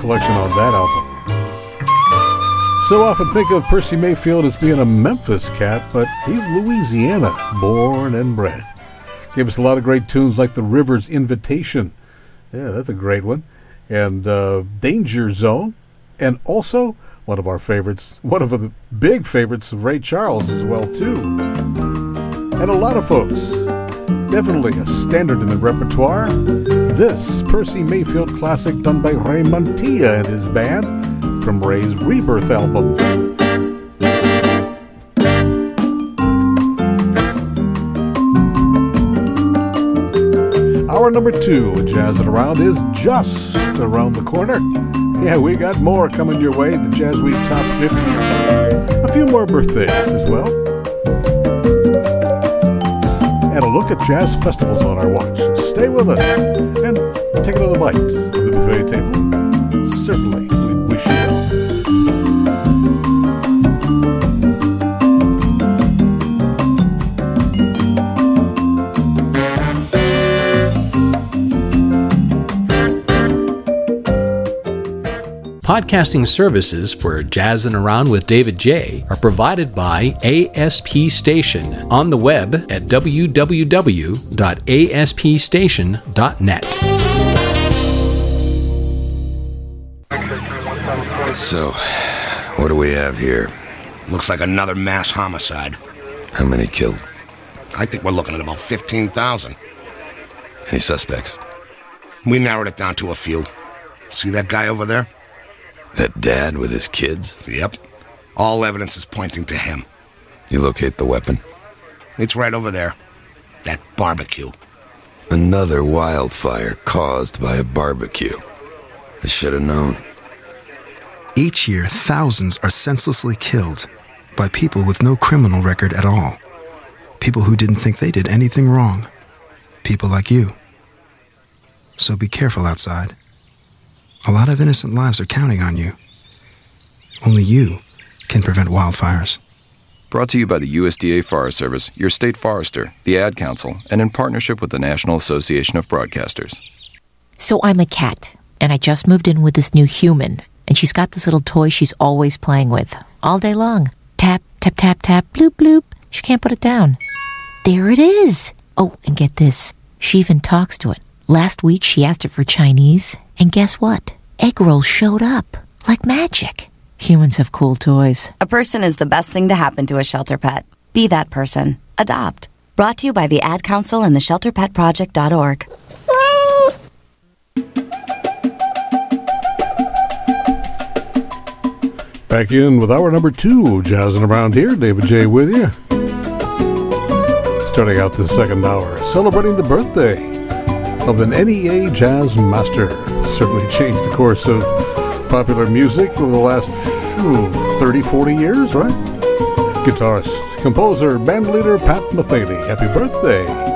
Speaker 2: collection on that album. So often think of Percy Mayfield as being a Memphis cat, but he's Louisiana, born and bred. Gave us a lot of great tunes like The River's Invitation. Yeah, that's a great one. And uh, Danger Zone. And also, one of our favorites, one of the big favorites of Ray Charles as well, too. And a lot of folks. Definitely a standard in the repertoire. This Percy Mayfield classic done by Ray Mantilla and his band from Ray's Rebirth album. Number two of Jazzing Around is just around the corner. Yeah, we got more coming your way, the JazzWeek Top 50. A few more birthdays as well. And a look at jazz festivals on our watch. Stay with us and take another bite of the buffet table. Certainly,
Speaker 1: Podcasting services for Jazzin' Around with David Jaye are provided by ASP Station on the web at www.aspstation.net.
Speaker 14: So, what do we have here?
Speaker 15: Looks like another mass homicide.
Speaker 14: How many killed?
Speaker 15: I think we're looking at about 15,000.
Speaker 14: Any suspects?
Speaker 15: We narrowed it down to a few. See that guy over there?
Speaker 14: That dad with his kids?
Speaker 15: Yep. All evidence is pointing to him.
Speaker 14: You locate the weapon?
Speaker 15: It's right over there. That barbecue.
Speaker 14: Another wildfire caused by a barbecue. I should have known.
Speaker 16: Each year, thousands are senselessly killed by people with no criminal record at all. People who didn't think they did anything wrong. People like you. So be careful outside. A lot of innocent lives are counting on you. Only you can prevent wildfires.
Speaker 17: Brought to you by the USDA Forest Service, your state forester, the Ad Council, and in partnership with the National Association of Broadcasters.
Speaker 18: So I'm a cat, and I just moved in with this new human, and she's got this little toy she's always playing with, all day long. Tap, tap, tap, tap, bloop, bloop. She can't put it down. There it is. Oh, and get this. She even talks to it. Last week she asked it for Chinese, and guess what? Egg rolls showed up. Like magic. Humans have cool toys.
Speaker 19: A person is the best thing to happen to a shelter pet. Be that person. Adopt. Brought to you by the Ad Council and the ShelterPetProject.org.
Speaker 2: Back in with hour number two, jazzing around here. David Jaye. with you. Starting out the second hour, celebrating the birthday of an NEA jazz master. Certainly changed the course of popular music over the last ooh, 30, 40 years, right? Guitarist, composer, bandleader Pat Metheny. Happy birthday.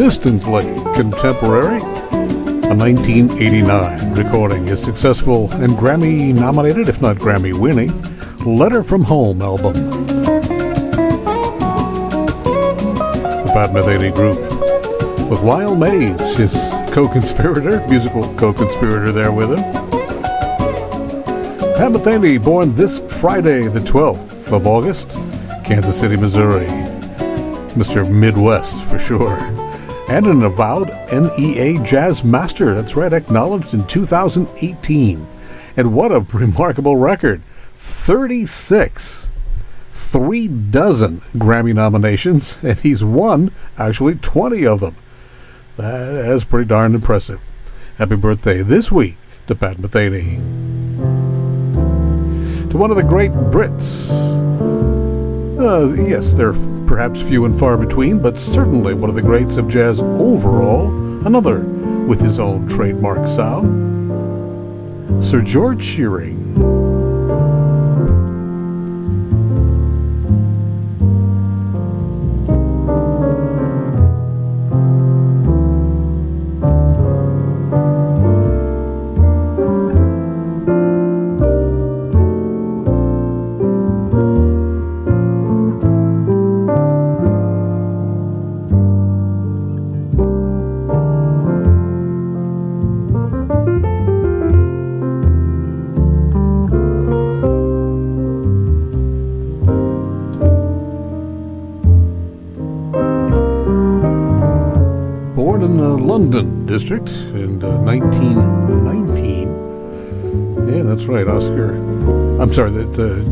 Speaker 2: Consistently contemporary. A 1989 recording his successful and Grammy nominated, if not Grammy winning, Letter from Home album. The Pat Metheny Group with Lyle Mays, his co conspirator, musical co conspirator there with him. Pat Metheny, born this Friday, the 12th of August, Kansas City, Missouri. Mr. Midwest for sure and an avowed NEA Jazz Master. That's right, acknowledged in 2018. And what a remarkable record 36, three dozen Grammy nominations, and he's won actually 20 of them. That is pretty darn impressive. Happy birthday this week to Pat Metheny. To one of the great Brits. Uh, yes, they're perhaps few and far between, but certainly one of the greats of jazz overall, another with his own trademark sound. Sir George Shearing.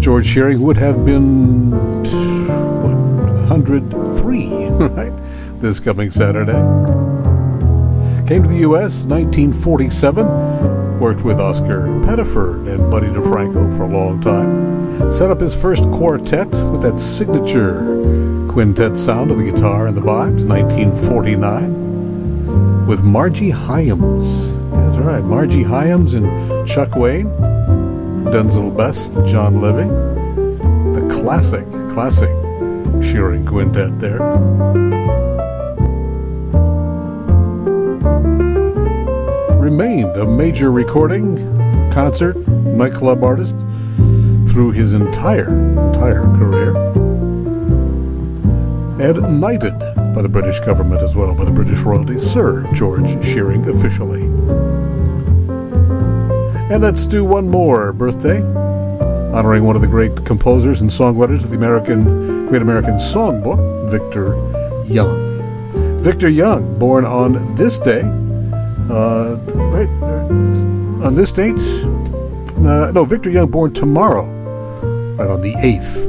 Speaker 2: George Shearing would have been, what, 103, right? This coming Saturday. Came to the U.S. 1947. Worked with Oscar Pettiford and Buddy DeFranco for a long time. Set up his first quartet with that signature quintet sound of the guitar and the vibes, 1949 with Margie Hyams. That's right, Margie Hyams and Chuck Wayne, Denzil Best, John Levy, the classic, classic Shearing Quintet there. Remained a major recording, concert, nightclub artist through his entire, entire career. And knighted by the British government as well, by the British royalty, Sir George Shearing officially. And let's do one more birthday, honoring one of the great composers and songwriters of the American Great American Songbook, Victor Young. Victor Young, born on this day, uh, right, uh, on this date, uh, no, Victor Young born tomorrow, right on the 8th.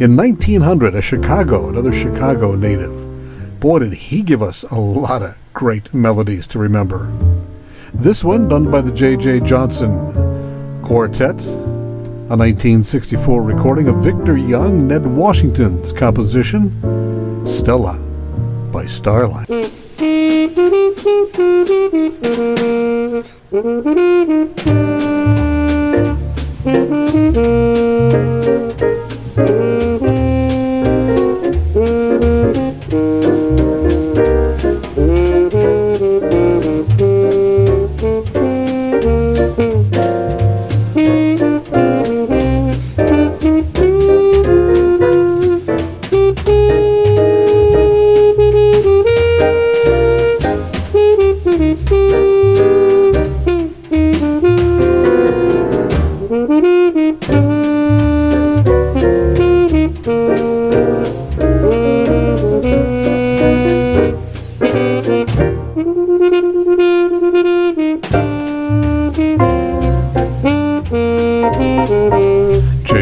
Speaker 2: In 1900, a Chicago, another Chicago native, boy, did he give us a lot of great melodies to remember. This one, done by the J.J. Johnson Quartet, a 1964 recording of Victor Young, Ned Washington's composition, Stella by Starlight.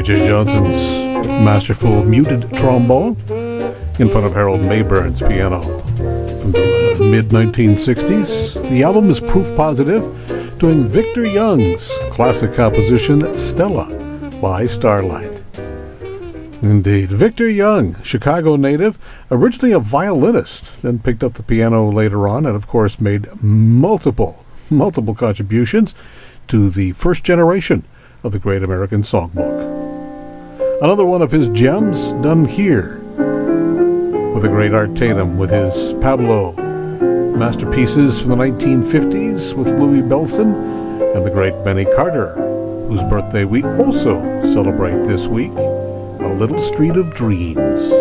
Speaker 2: J.J. Johnson's masterful muted trombone in front of Harold Mabern's piano. From the mid 1960s, the album is proof positive, doing Victor Young's classic composition Stella by Starlight. Indeed, Victor Young, Chicago native, originally a violinist, then picked up the piano later on, and of course made multiple, multiple contributions to the first generation of the Great American Songbook. Another one of his gems done here with the great Art Tatum with his Pablo masterpieces from the 1950s with Louis Bellson and the great Benny Carter, whose birthday we also celebrate this week. A Little Street of Dreams.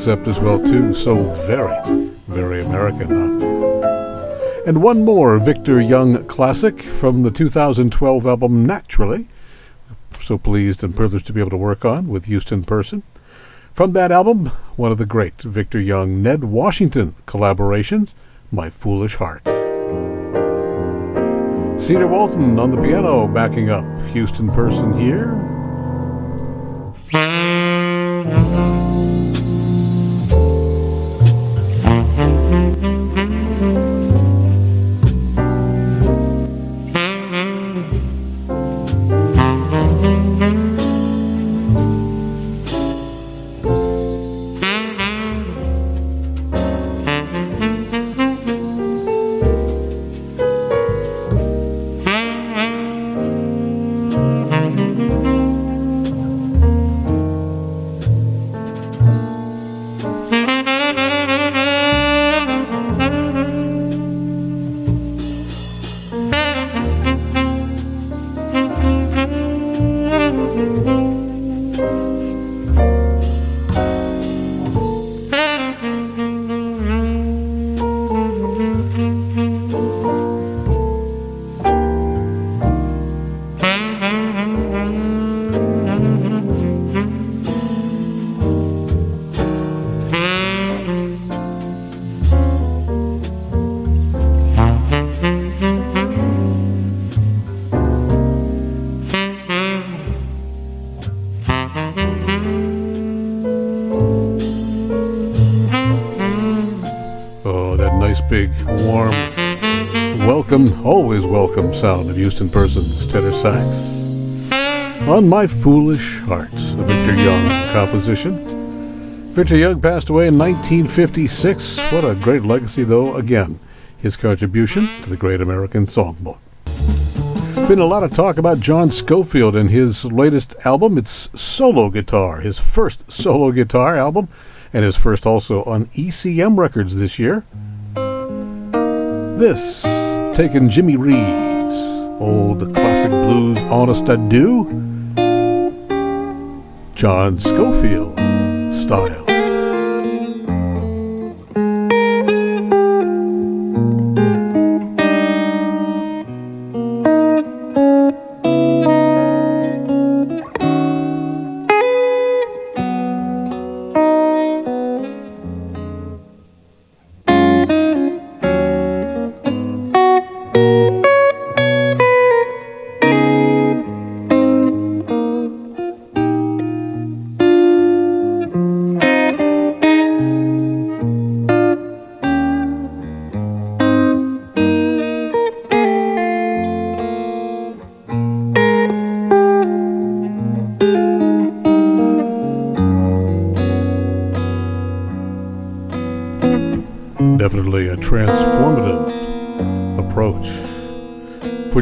Speaker 2: Concept as well too. So very, very American, huh? And one more Victor Young classic from the 2012 album Naturally. So pleased and privileged to be able to work on with Houston Person. From that album, one of the great Victor Young Ned Washington collaborations, My Foolish Heart. Cedar Walton on the piano backing up. Houston Person here. Oh, that nice big, warm, welcome, always welcome sound of Houston Person's tenor sax. On My Foolish Heart, a Victor Young composition. Victor Young passed away in 1956. What a great legacy, though, again, his contribution to the Great American Songbook. Been a lot of talk about John Scofield and his latest album. It's solo guitar, his first solo guitar album, and his first also on ECM Records this year. this, taking Jimmy Reed's old classic blues Honest I Do, John Scofield style.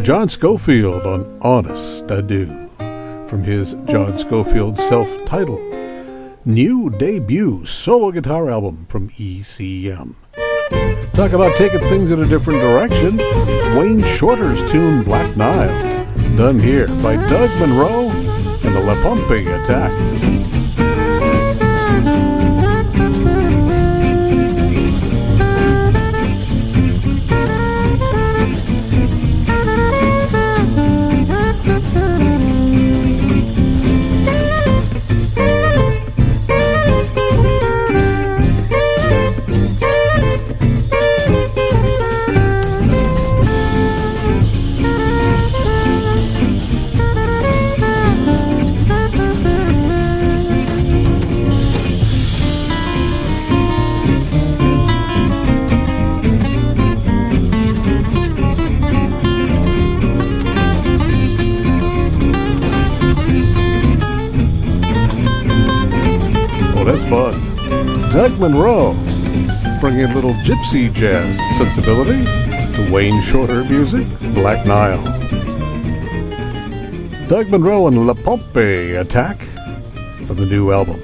Speaker 2: John Scofield on Honest I Do, from his John Scofield self titled new debut solo guitar album from ECM. Talk about taking things in a different direction. Wayne Shorter's tune Black Nile, done here by Doug Munro and the La Attack. Little gypsy jazz sensibility to Wayne Shorter music, Black Nile. Doug Munro and La Pompe Attack from the new album.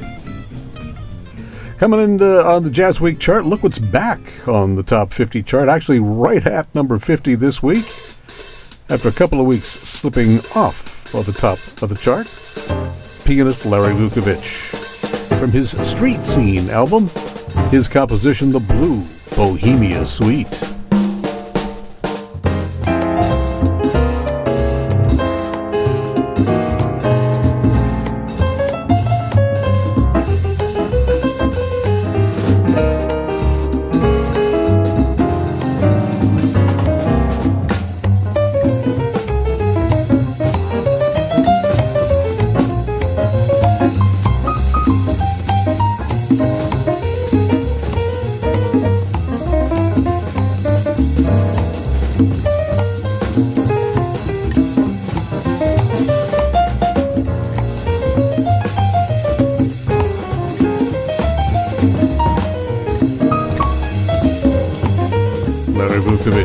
Speaker 2: Coming in uh, on the JazzWeek chart, look what's back on the top 50 chart. Actually, right at number 50 this week. After a couple of weeks slipping off of the top of the chart, pianist Larry Vuckovich. From his Street Scene album, his composition The Blue Bohemia Suite.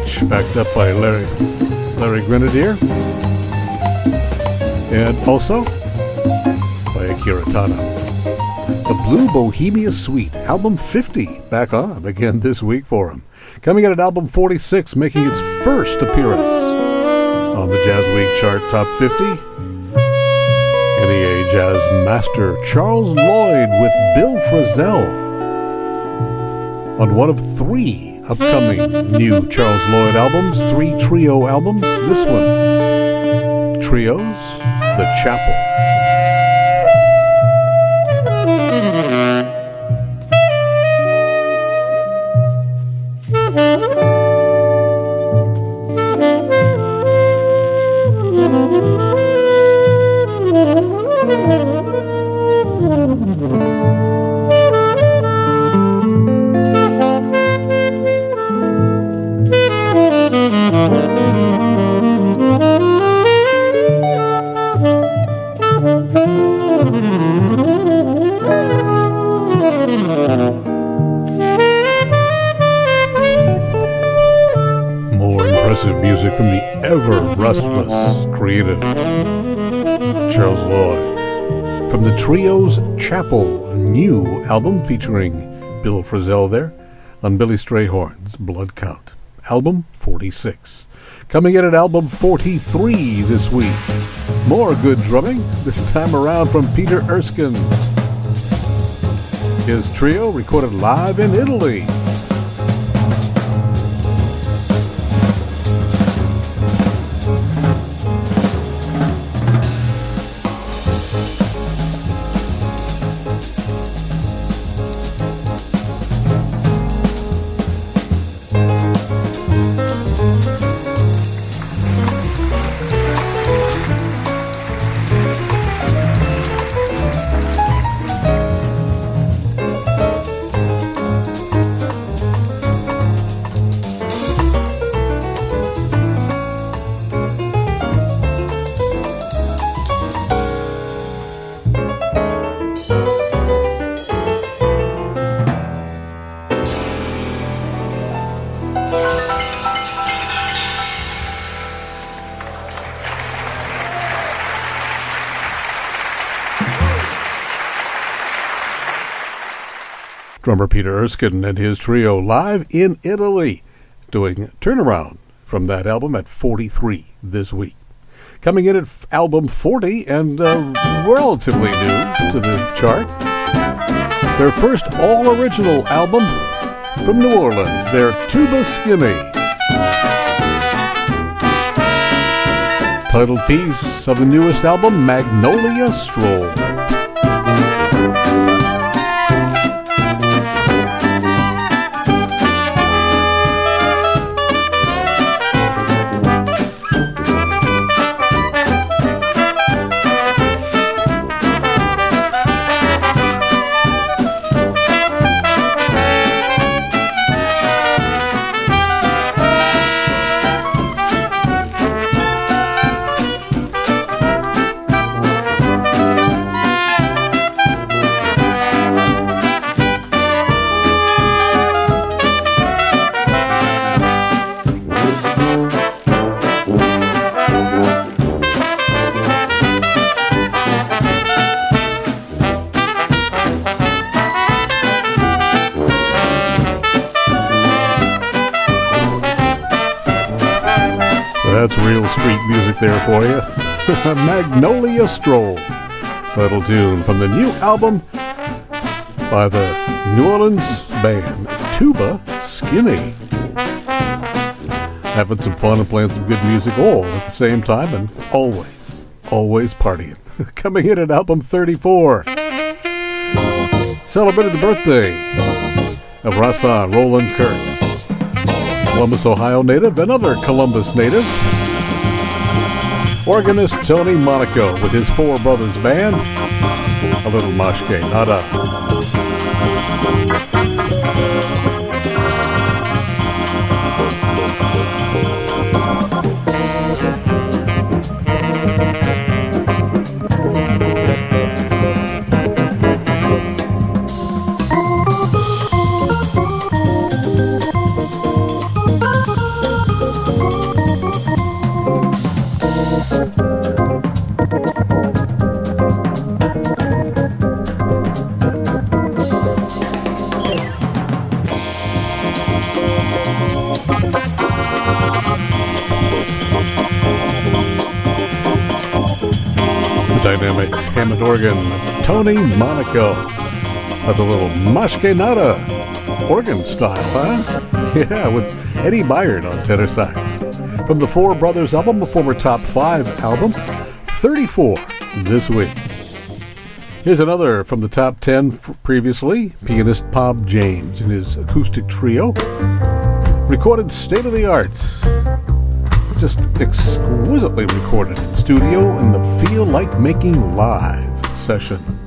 Speaker 2: Vuckovich, backed up by Larry Larry Grenadier, and also by Akira Tana. The Blue Bohemia Suite, album 50, back on again this week for him. Coming in at album 46, making its first appearance on the JazzWeek chart top 50. NEA Jazz Master Charles Lloyd with Bill Frisell on one of three upcoming new Charles Lloyd albums, three trio albums. This one, Trios, The Chapel. New album featuring Bill Frisell there on Billy Strayhorn's Blood Count album 46. Coming in at album 43 this week. More good drumming, this time around from Peter Erskine. His trio recorded live in Italy. Drummer Peter Erskine and his trio live in Italy, doing Turnaround from that album at 43 this week. Coming in at f- album 40 and uh, relatively new to the chart. Their first all original album from New Orleans, their Tuba Skinny. Titled piece of the newest album, Magnolia Stroll. Magnolia Stroll, title tune from the new album by the New Orleans band Tuba Skinny. Having some fun and playing some good music all at the same time and always, always partying. Coming in at album 34. Celebrated the birthday of Rahsaan Roland Kirk. Columbus, Ohio native, another Columbus native. Organist Tony Monaco with his Four Brothers Band. A little Mas Que Nada. The organ, Tony Monaco. That's a little Mas Que Nada organ style, huh? Yeah, with Eddie Bayard on tenor sax. From the Four Brothers album, a former top five album, 34 this week. Here's another from the top 10 previously pianist Bob James in his acoustic trio. Recorded state of the art, just exquisitely recorded in studio in the Feel Like Making Live session.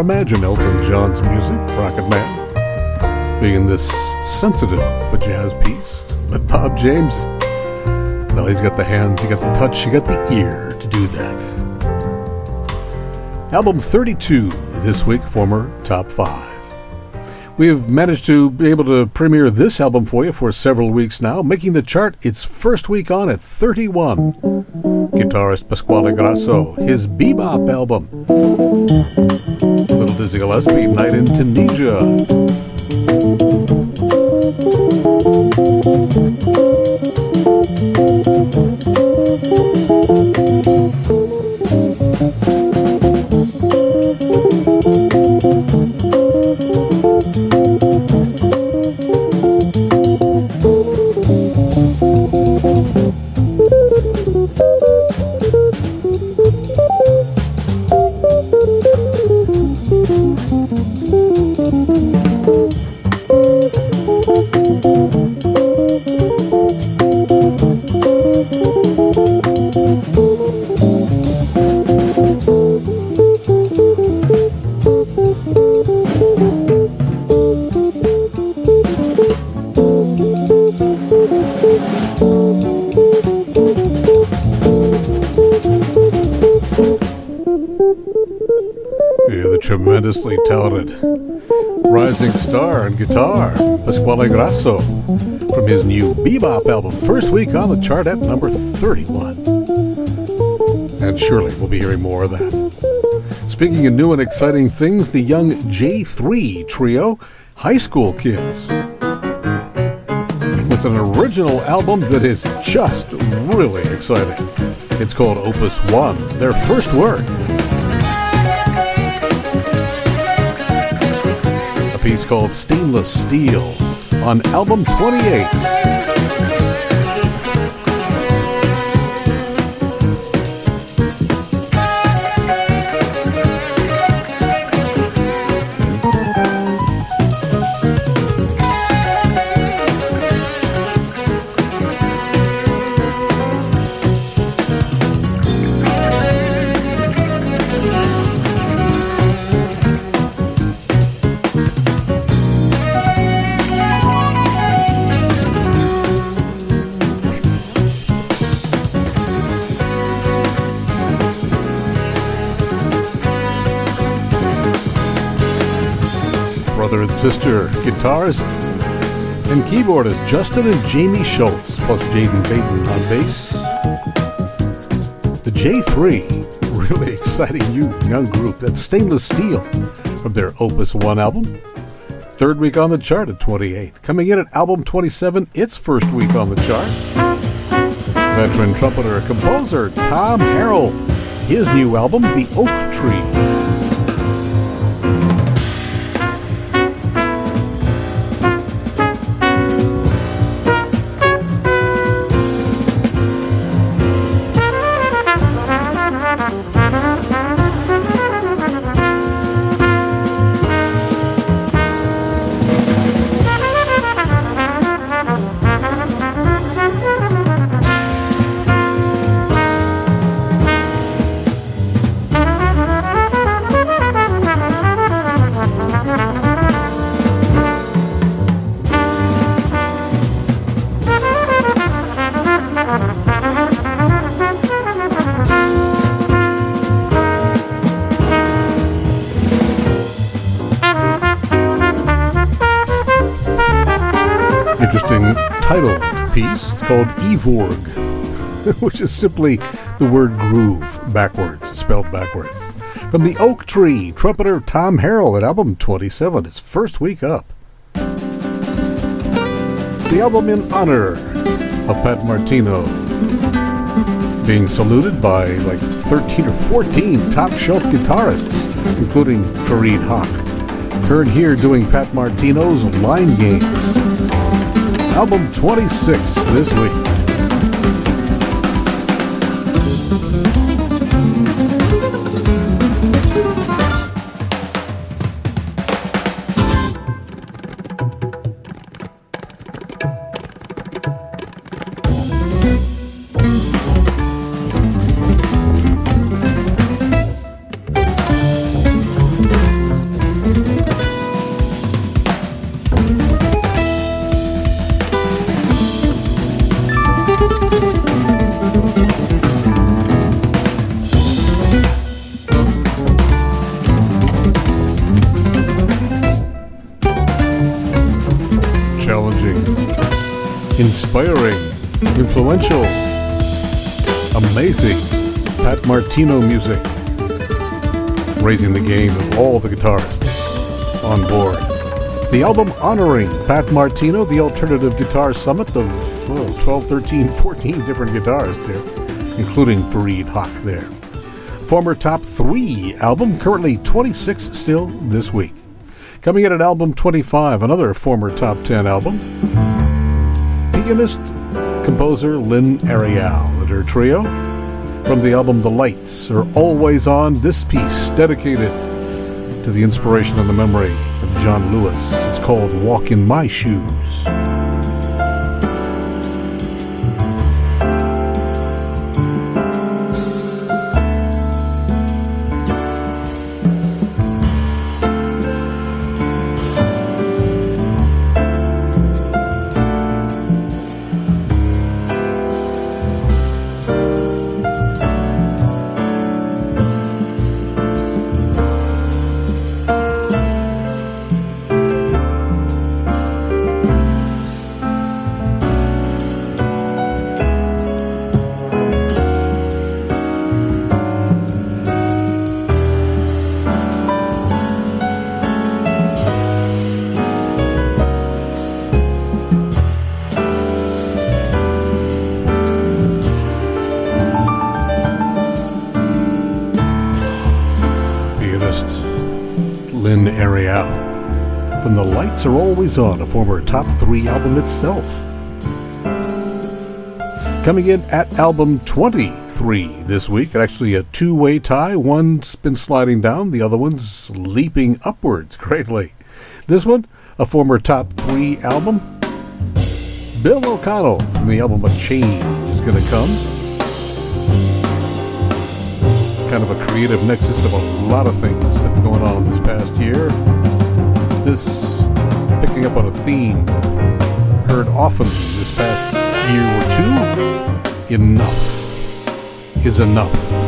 Speaker 2: Imagine Elton John's music, Rocket Man, being this sensitive a jazz piece. But Bob James, well, he's got the hands, he got the touch, he got the ear to do that. Album 32 this week, former top five. We have managed to be able to premiere this album for you for several weeks now, making the chart its first week on at 31. Guitarist Pasquale Grasso, his bebop album. Dizzy Gillespie, Night in Tunisia. Pasquale Grasso, from his new bebop album, first week on the chart at number 31. And surely we'll be hearing more of that. Speaking of new and exciting things, the young J3 trio, High School Kids, with an original album that is just really exciting. It's called Opus One, their first work. A piece called Stainless Steel on album 28. Sister, guitarist, and keyboardist Justin and Jamie Schultz, plus Jaden Baton on bass. The J3, really exciting new young group. That's Stainless Steel from their Opus 1 album. Third week on the chart at 28. Coming in at album 27, its first week on the chart. Veteran trumpeter composer Tom Harrell, his new album, The Oak Tree. Evorg, which is simply the word groove backwards, spelled backwards. From the Oak Tree, trumpeter Tom Harrell at album 27, its first week up. The album in honor of Pat Martino, being saluted by like 13 or 14 top shelf guitarists, including Fareed Haque. Heard here doing Pat Martino's Line Games album 26 this week. Martino music, raising the game of all the guitarists on board. The album honoring Pat Martino, the Alternative Guitar Summit of oh, 12, 13, 14 different guitarists here, including Fareed Haque there. Former top three album, currently 26 still this week. Coming in at album 25, another former top 10 album. Pianist, composer Lynne Arriale and her trio. From the album The Lights are always on. This piece dedicated to the inspiration and the memory of John Lewis. It's called Walk in My Shoes. Always On, a former top three album itself. Coming in at album 23 this week, actually a two way tie. One's been sliding down, the other one's leaping upwards greatly. This one, a former top three album. Bill O'Connell from the album A Change is going to come kind of a creative nexus of a lot of things that have been going on this past year. This picking up on a theme heard often this past year or two. Enough is enough.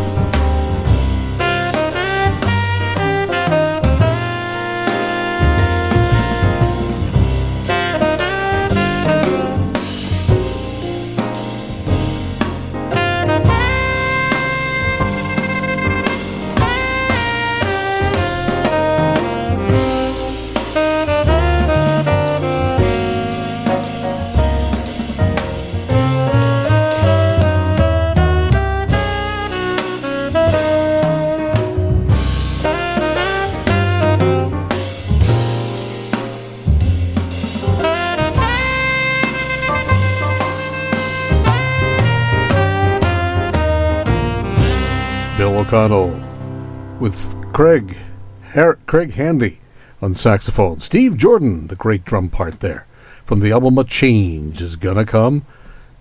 Speaker 2: With Craig Her- Craig Handy on saxophone. Steve Jordan, the great drum part there. From the album A Change is Gonna Come.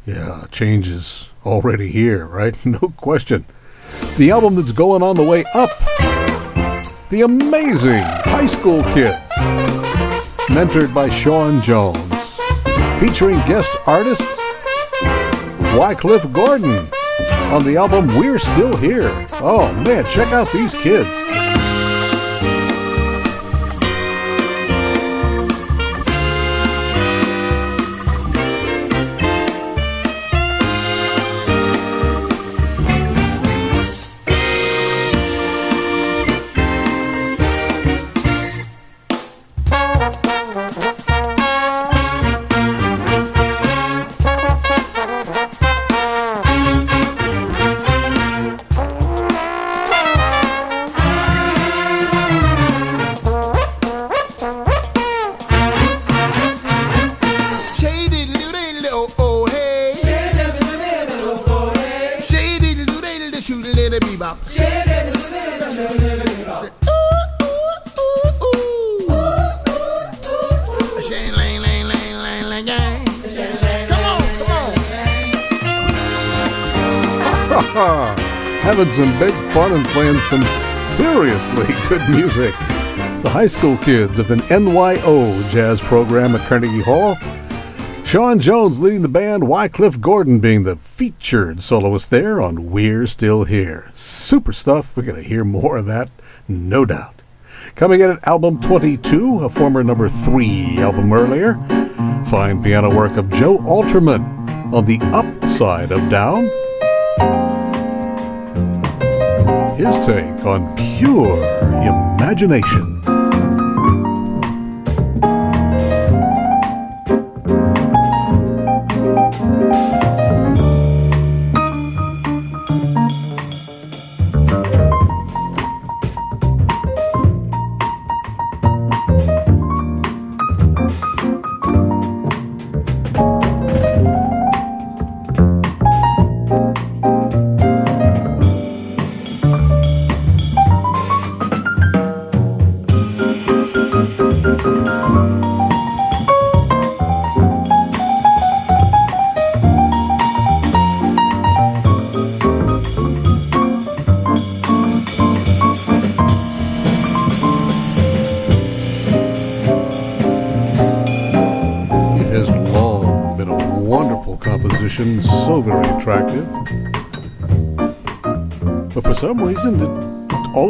Speaker 2: Yeah, change is already here, right? No question. The album that's going on the way up. The amazing High School Kids. Mentored by Sean Jones. Featuring guest artists Wycliffe Gordon on the album We're Still Here. Oh man, check out these kids. Fun and playing some seriously good music. The high school kids of an NYO jazz program at Carnegie Hall. Sean Jones leading the band, Wycliffe Gordon being the featured soloist there on We're Still Here. Super stuff. We're going to hear more of that, no doubt. Coming in at album 22, a former number 3 album earlier. Fine piano work of Joe Alterman on the upside of down. His take on pure imagination.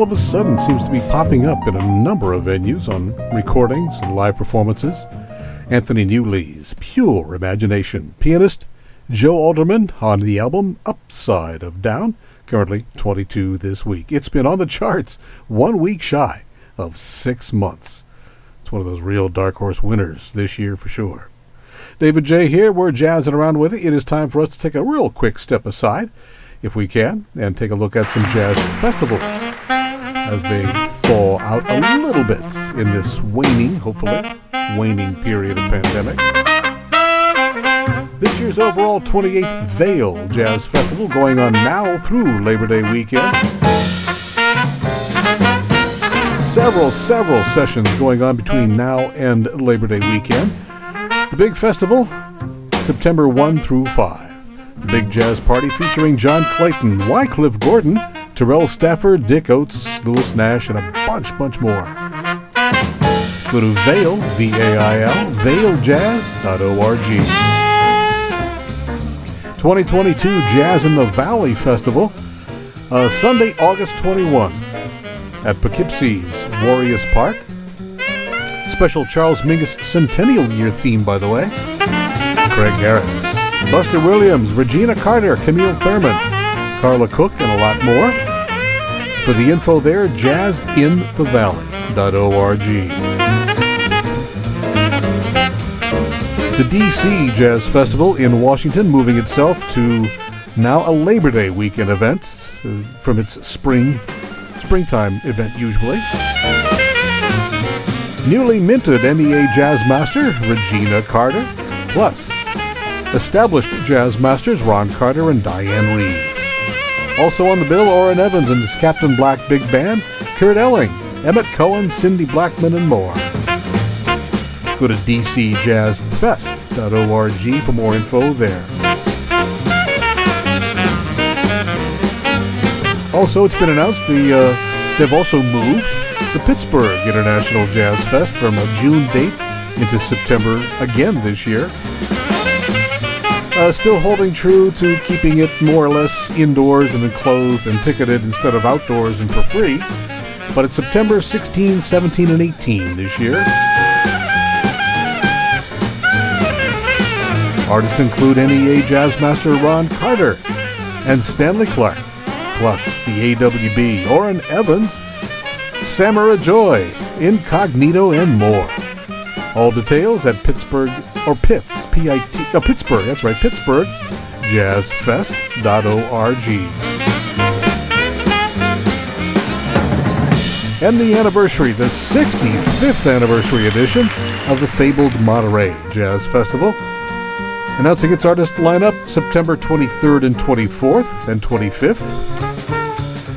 Speaker 2: Of a sudden seems to be popping up in a number of venues on recordings and live performances. Anthony Newley's Pure Imagination. Pianist Joe Alterman on the album Upside of Down, currently 22 this week. It's been on the charts one week shy of six months. It's one of those real dark horse winners this year for sure. David Jaye here. We're jazzing around with it. It is time for us to take a real quick step aside, if we can, and take a look at some jazz festivals as they thaw out a little bit in this waning, hopefully, waning period of pandemic. This year's overall 28th Vail Jazz Festival going on now through Labor Day weekend. Several, several sessions going on between now and Labor Day weekend. The big festival, September 1 through 5. The big jazz party featuring John Clayton, Wycliffe Gordon, Terrell Stafford, Dick Oatts, Lewis Nash, and a bunch, bunch more. Go to Vail, V-A-I-L, vailjazz.org. 2022 Jazz in the Valley Festival, uh, Sunday, August 21 at Poughkeepsie's Waryas Park special Charles Mingus Centennial Year theme, by the way. Craig Harris, Buster Williams, Regina Carter, Camille Thurman, Carla Cook, and a lot more. For the info there, jazzinthevalley.org. The DC Jazz Festival in Washington moving itself to now a Labor Day weekend event uh, from its spring springtime event usually. Newly minted NEA Jazz Master Regina Carter, plus established Jazz Masters Ron Carter and Dianne Reeves. Also on the bill, Orrin Evans and his Captain Black Big Band, Kurt Elling, Emmet Cohen, Cindy Blackman, and more. Go to dcjazzfest.org for more info there. Also, it's been announced the uh, they've also moved the Pittsburgh International Jazz Fest from a June date into September again this year. Uh, still holding true to keeping it more or less indoors and enclosed and ticketed instead of outdoors and for free. But it's September 16, 17, and 18 this year. Artists include NEA Jazz Master Ron Carter and Stanley Clarke, plus the AWB, Orrin Evans, Samara Joy, Incognito, and more. All details at Pittsburgh, or Pitts, P-I-T, oh, uh, Pittsburgh, that's right, Pittsburgh, jazzfest.org. And the anniversary, the 65th anniversary edition of the fabled Monterey Jazz Festival. Announcing its artist lineup September 23rd and 24th and 25th.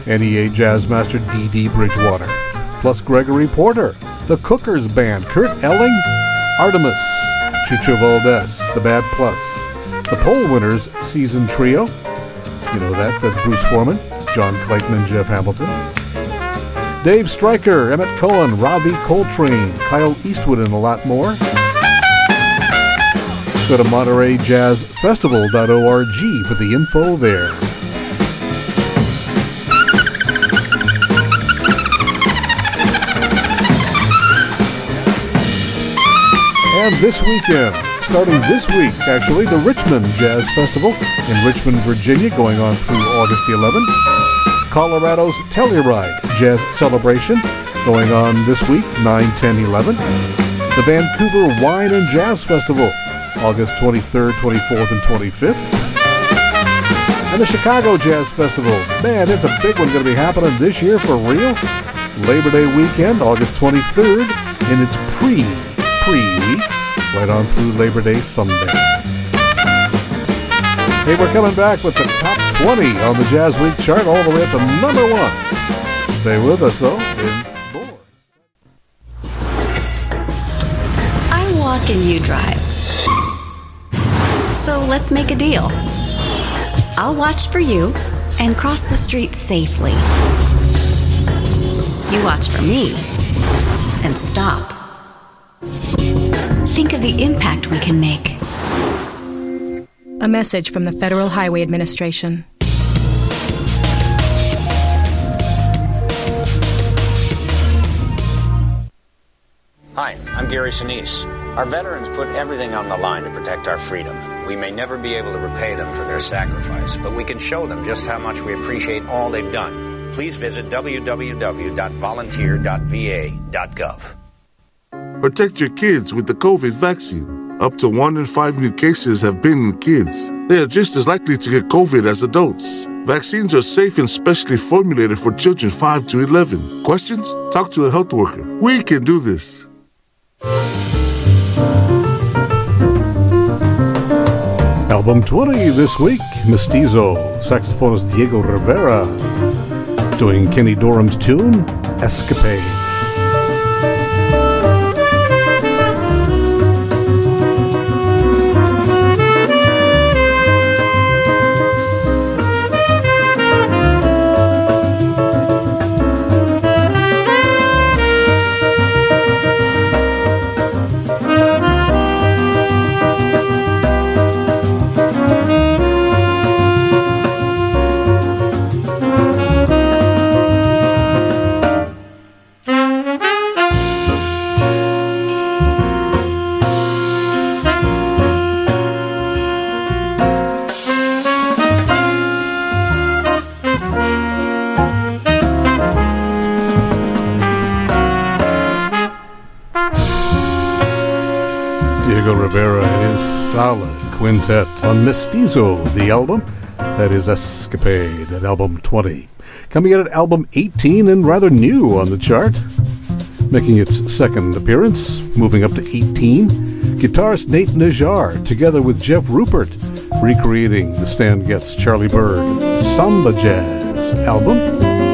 Speaker 2: NEA Jazz Master Dee Dee Bridgewater, plus Gregory Porter, the Cookers Band, Kurt Elling, Artemis, Chucho Valdés, The Bad Plus, the Poll Winners Season Trio, you know that, that's Bruce Forman, John Clayton, and Jeff Hamilton, Dave Stryker, Emmet Cohen, Ravi Coltrane, Kyle Eastwood, and a lot more. Go to MontereyJazzFestival.org for the info there. And this weekend, starting this week, actually, the Richmond Jazz Festival in Richmond, Virginia, going on through August 11th. Colorado's Telluride Jazz Celebration going on this week, 9, 10, 11. The Vancouver Wine and Jazz Festival, August 23rd, 24th, and 25th. And the Chicago Jazz Festival. Man, it's a big one going to be happening this year for real. Labor Day weekend, August 23rd, in its pre pre week, right on through Labor Day Sunday. Hey, we're coming back with the top 20 on the JazzWeek chart, all the way up to number one. Stay with us, though.
Speaker 20: I walk and you drive. So let's make a deal. I'll watch for you and cross the street safely. You watch for me and stop. Think of the impact we can make.
Speaker 21: A message from the Federal Highway Administration.
Speaker 22: Hi, I'm Gary Sinise. Our veterans put everything on the line to protect our freedom. We may never be able to repay them for their sacrifice, but we can show them just how much we appreciate all they've done. Please visit www.volunteer.va.gov.
Speaker 23: Protect your kids with the COVID vaccine. Up to one in five new cases have been in kids. They are just as likely to get COVID as adults. Vaccines are safe and specially formulated for children 5 to 11. Questions? Talk to a health worker. We can do this.
Speaker 2: Album 20 this week, Mestizo, saxophonist Diego Rivera, doing Kenny Dorham's tune, Escapade. Quintet on Mestizo, the album. That is Escapade at album 20. Coming in at album 18 and rather new on the chart. Making its second appearance, moving up to 18. Guitarist Nate Najar, together with Jeff Rupert, recreating the Stan Getz Charlie Byrd Samba Jazz album.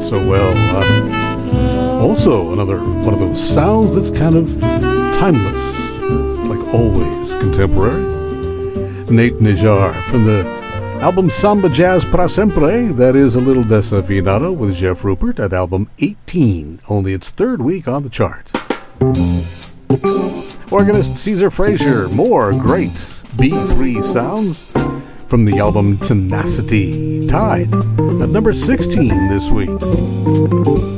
Speaker 2: Spirit so well. Uh, also, another one of those sounds that's kind of timeless, like always contemporary. Nate Najar from the album Samba Jazz Para Sempre. That is a little desafinado with Jeff Rupert at album 18, only its third week on the chart. Organist Caesar Frazier, more great B3 sounds from the album Tenacity, tied at number 16 this week.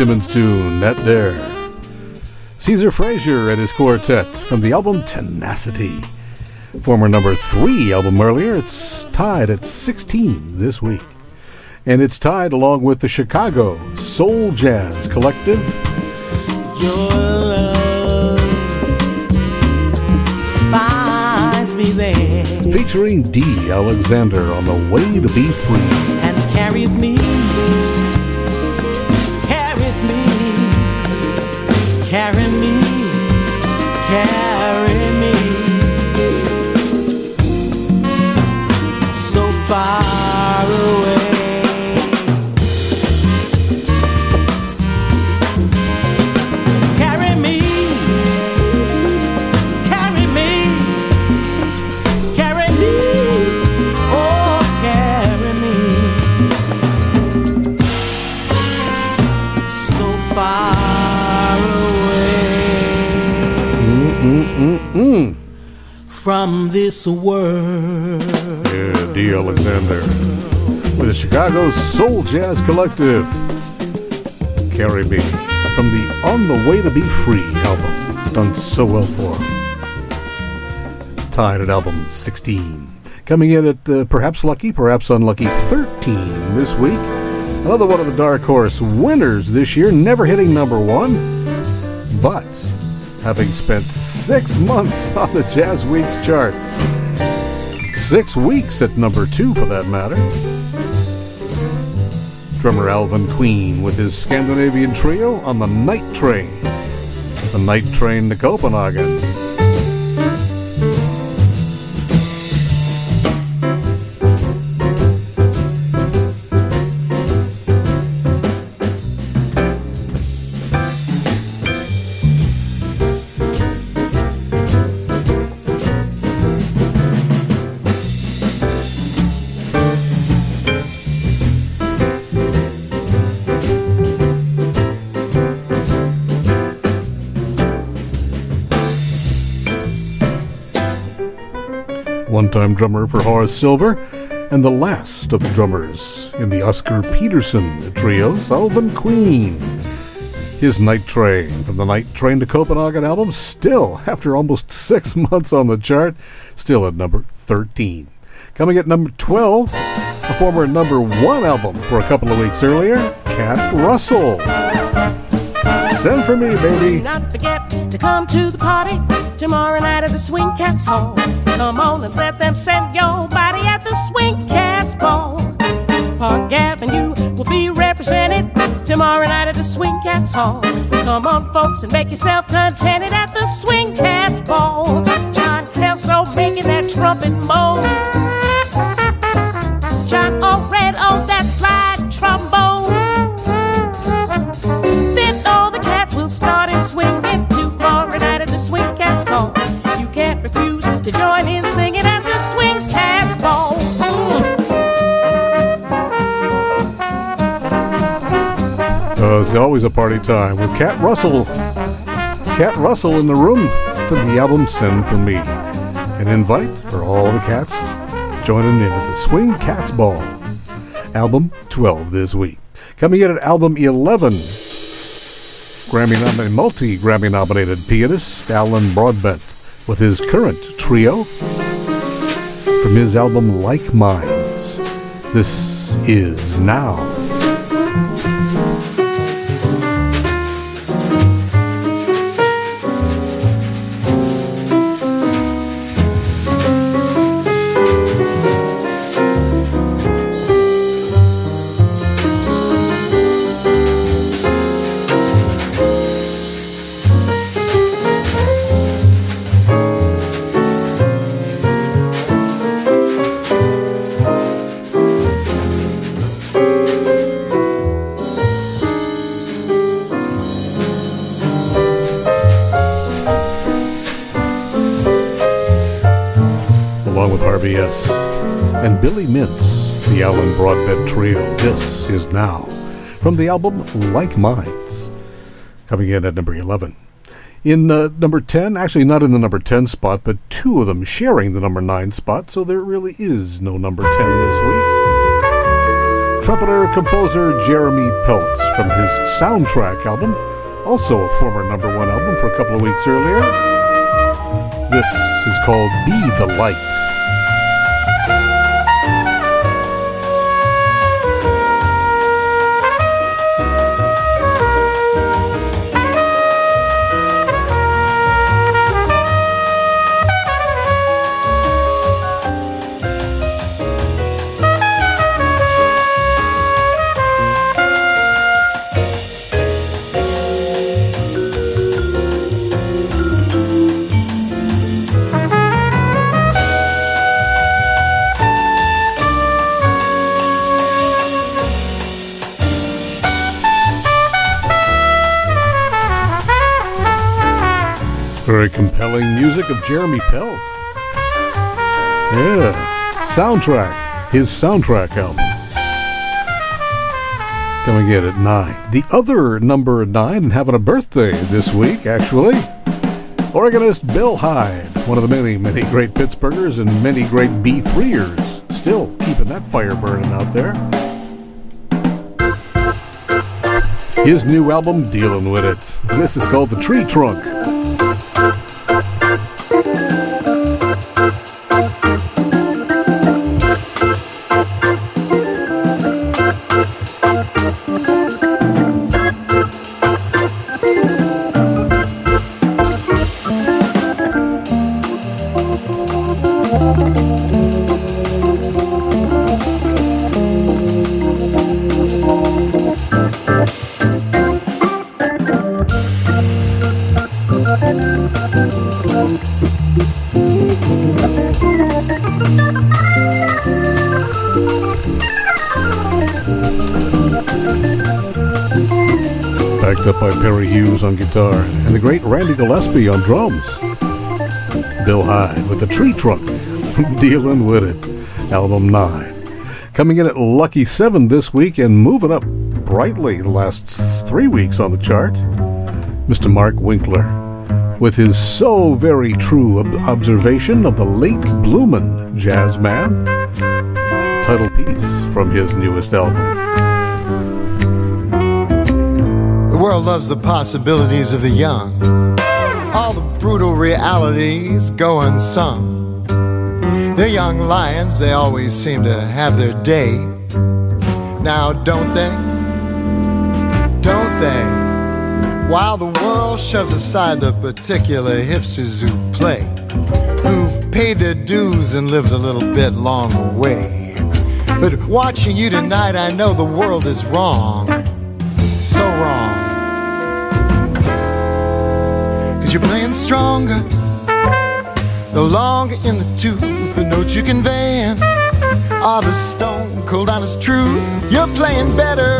Speaker 2: Timmons tune, That there. Caesar Frazier and his quartet from the album Tenacity. Former number three album earlier, it's tied at 16 this week. And it's tied along with the Chicago Soul Jazz Collective.
Speaker 24: Your love finds me there
Speaker 2: featuring Dee Alexander on the way to be free.
Speaker 24: and carries me, carry me, carry from this world.
Speaker 2: Yeah, Dee Alexander. With the Chicago Soul Jazz Collective. Carry Me. From the On the Way to Be Free album. Done so well for. Tied at album 16. Coming in at uh, perhaps lucky, perhaps unlucky 13 this week. Another one of the Dark Horse winners this year, never hitting number one, but having spent six months on the JazzWeek's chart. Six weeks at number two, for that matter. Drummer Alvin Queen with his Scandinavian trio on the Night Train. The Night Train to Copenhagen. One time drummer for Horace Silver, and the last of the drummers in the Oscar Peterson trio, Alvin Queen. His Night Train from the Night Train to Copenhagen album, still, after almost six months on the chart, still at number 13. Coming at number 12, a former number one album for a couple of weeks earlier, Cat Russell. Send for me, baby.
Speaker 24: Do Not forget to come to the party tomorrow night at the Swing Cats Hall. Come on and let them send your body at the Swing Cats Ball. Park Avenue will be represented tomorrow night at the Swing Cats Hall. Come on, folks, and make yourself contented at the Swing Cats Ball. John Kelso making that trumpet moan.
Speaker 2: It's always a party time with Cat Russell. Cat Russell in the room for the album Send For Me. An invite for all the cats joining in at the Swing Cats Ball. Album 12 this week. Coming in at album 11, Grammy nominated, multi Grammy nominated pianist Alan Broadbent with his current trio from his album Like Minds. This is Now. Broadbent Trio. This is now from the album Like Minds, coming in at number 11. In uh, number 10, actually not in the number 10 spot, but two of them sharing the number 9 spot, so there really is no number 10 this week. trumpeter composer Jeremy Peltz from his soundtrack album, also a former number one album for a couple of weeks earlier. This is called Be the Light. Very compelling music of Jeremy Pelt. Yeah, soundtrack, his soundtrack album. Coming in at nine. The other number nine and having a birthday this week, actually. Organist Bill Heid, one of the many, many great Pittsburghers and many great B3ers. Still keeping that fire burning out there. His new album, Dealing With It. This is called The Tree Trunk. By Perry Hughes on guitar and the great Randy Gillespie on drums. Bill Heid with the tree trunk, dealing with it. Album 9. Coming in at Lucky 7 this week and moving up brightly the last three weeks on the chart. Mr. Mark Winkler with his so very true ob- observation of the late bloomin' jazz man. Title piece from his newest album.
Speaker 25: World loves the possibilities of the young. All the brutal realities go unsung. The young lions, they always seem to have their day. Now, don't they? Don't they? While the world shoves aside the particular hipsters who play, who've paid their dues and lived a little bit long away. But watching you tonight, I know the world is wrong. So Cause you're playing stronger. The longer in the tooth, the notes you conveying are the stone cold honest truth. You're playing better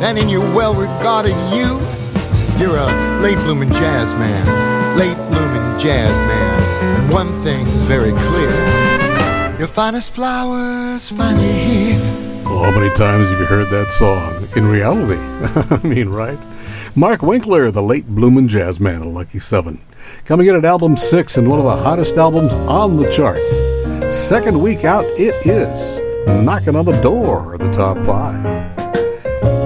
Speaker 25: than in your well regarded youth. You're a late blooming jazz man, late blooming jazz man. And one thing's very clear your finest flowers finally here.
Speaker 2: Well, how many times have you heard that song? In reality, I mean, right? Mark Winkler, the late bloomin' jazz man of Lucky Seven. Coming in at album six and one of the hottest albums on the chart. Second week out, it is knocking on the door of the top five.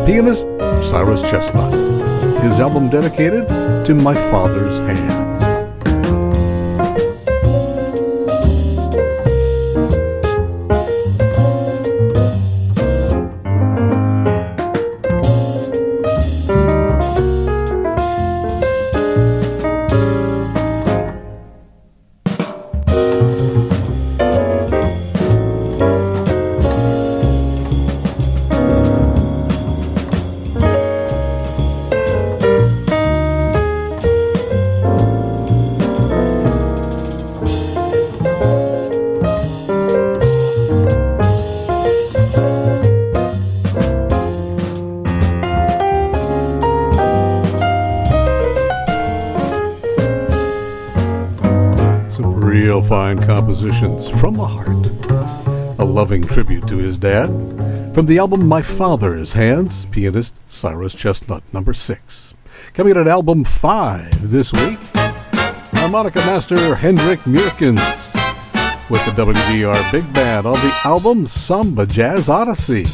Speaker 2: Pianist Cyrus Chestnut. His album dedicated to my father's hands. Compositions from the heart. A loving tribute to his dad. From the album My Father's Hands, pianist Cyrus Chestnut, number six. Coming in at album five this week, harmonica master Hendrik Meurkens with the WDR Big Band on the album Samba Jazz Odyssey.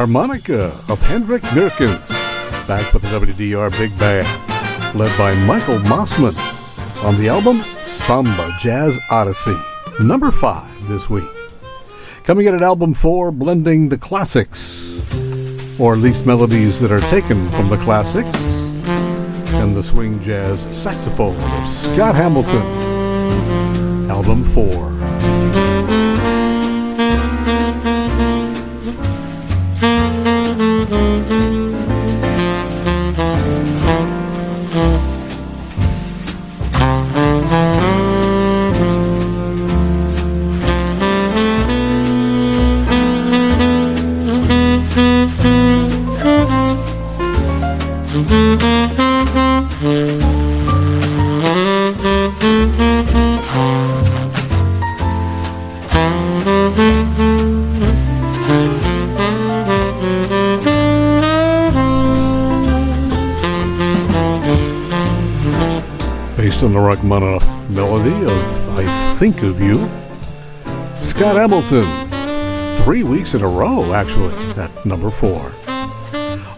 Speaker 2: Harmonica of Hendrik Meurkens, back with the WDR Big Band, led by Michael Mossman on the album Samba Jazz Odyssey, number five this week. Coming in at album four, blending the classics, or at least melodies that are taken from the classics, and the swing jazz saxophone of Scott Hamilton, album four. Think of You. Scott Hamilton, three weeks in a row, actually, at number four.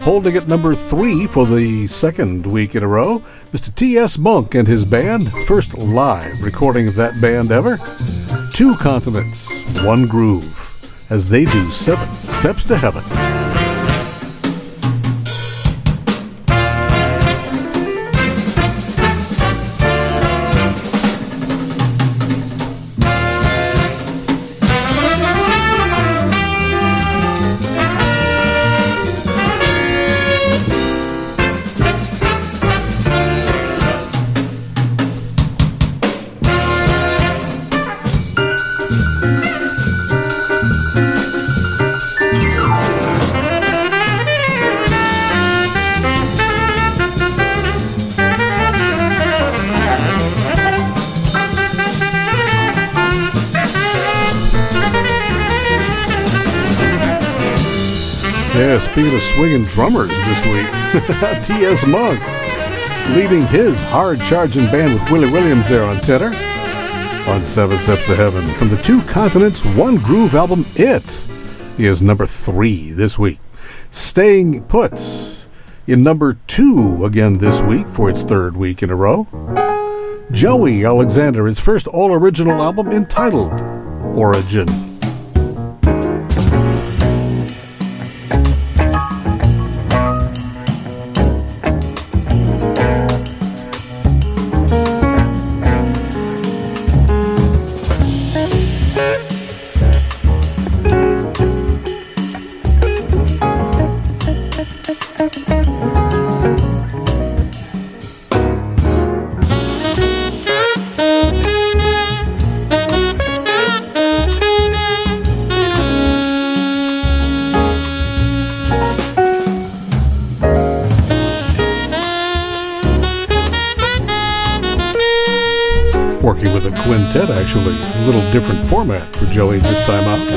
Speaker 2: Holding at number three for the second week in a row, Mr. T.S. Monk and his band, first live recording of that band ever. Two continents, one groove, as they do seven steps to heaven. Swinging drummers this week, T.S. Monk leading his hard charging band with Willie Williams there on tenor on Seven Steps to Heaven from the Two Continents One Groove album It is number three this week. Staying put in number two again this week for its third week in a row. Joey Alexander, his first all original album entitled Origin. Format for Joey this time out.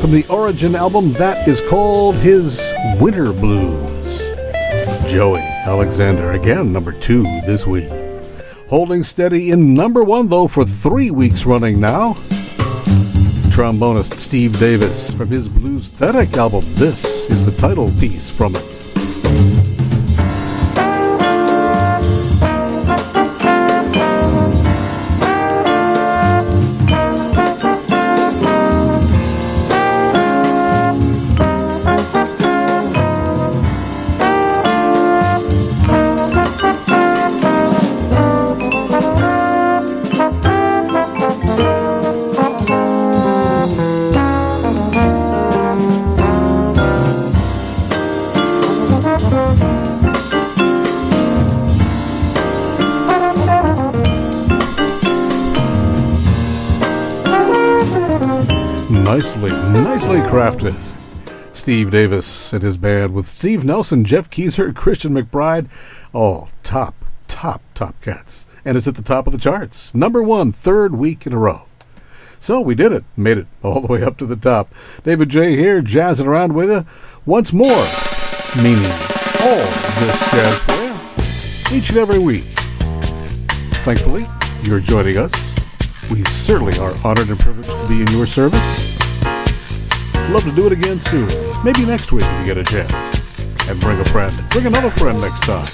Speaker 2: From the Origin album, that is called his Winter Blues. Joey Alexander, again, number two this week. Holding steady in number one, though, for three weeks running now. Trombonist Steve Davis from his Blues Bluesthetic album. This is the title piece from it. Steve Davis and his band with Steve Nelson, Jeff Keezer, Christian McBride. All top, top, top cats. And it's at the top of the charts. Number one, third week in a row. So we did it. Made it all the way up to the top. David Jaye here, jazzing around with you once more. Meaning all this jazz for you each and every week. Thankfully, you're joining us. We certainly are honored and privileged to be in your service. Love to do it again soon. Maybe next week if you get a chance. And bring a friend. Bring another friend next time.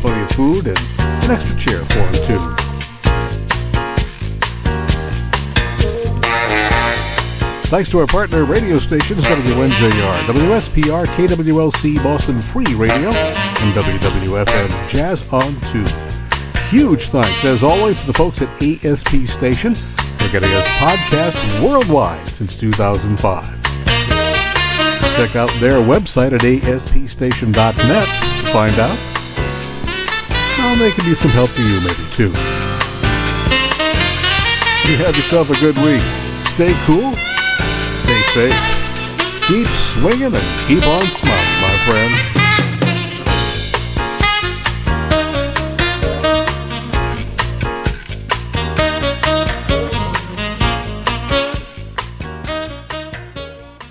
Speaker 2: Plenty of food and an extra chair for him too. Thanks to our partner radio stations WNJR, WSPR, KWLC Boston Free Radio, and WWFM Jazz on 2. Huge thanks, as always, to the folks at ASP Station for getting us podcast worldwide since 2005. Check out their website at aspstation.net to find out how they can be some help to you, maybe, too. You have yourself a good week. Stay cool stay safe. Keep swinging and keep on smiling, my friend.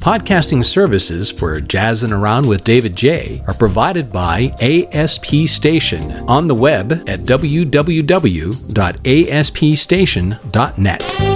Speaker 1: Podcasting services for Jazzin' Around with David Jaye are provided by ASP Station on the web at www.aspstation.net.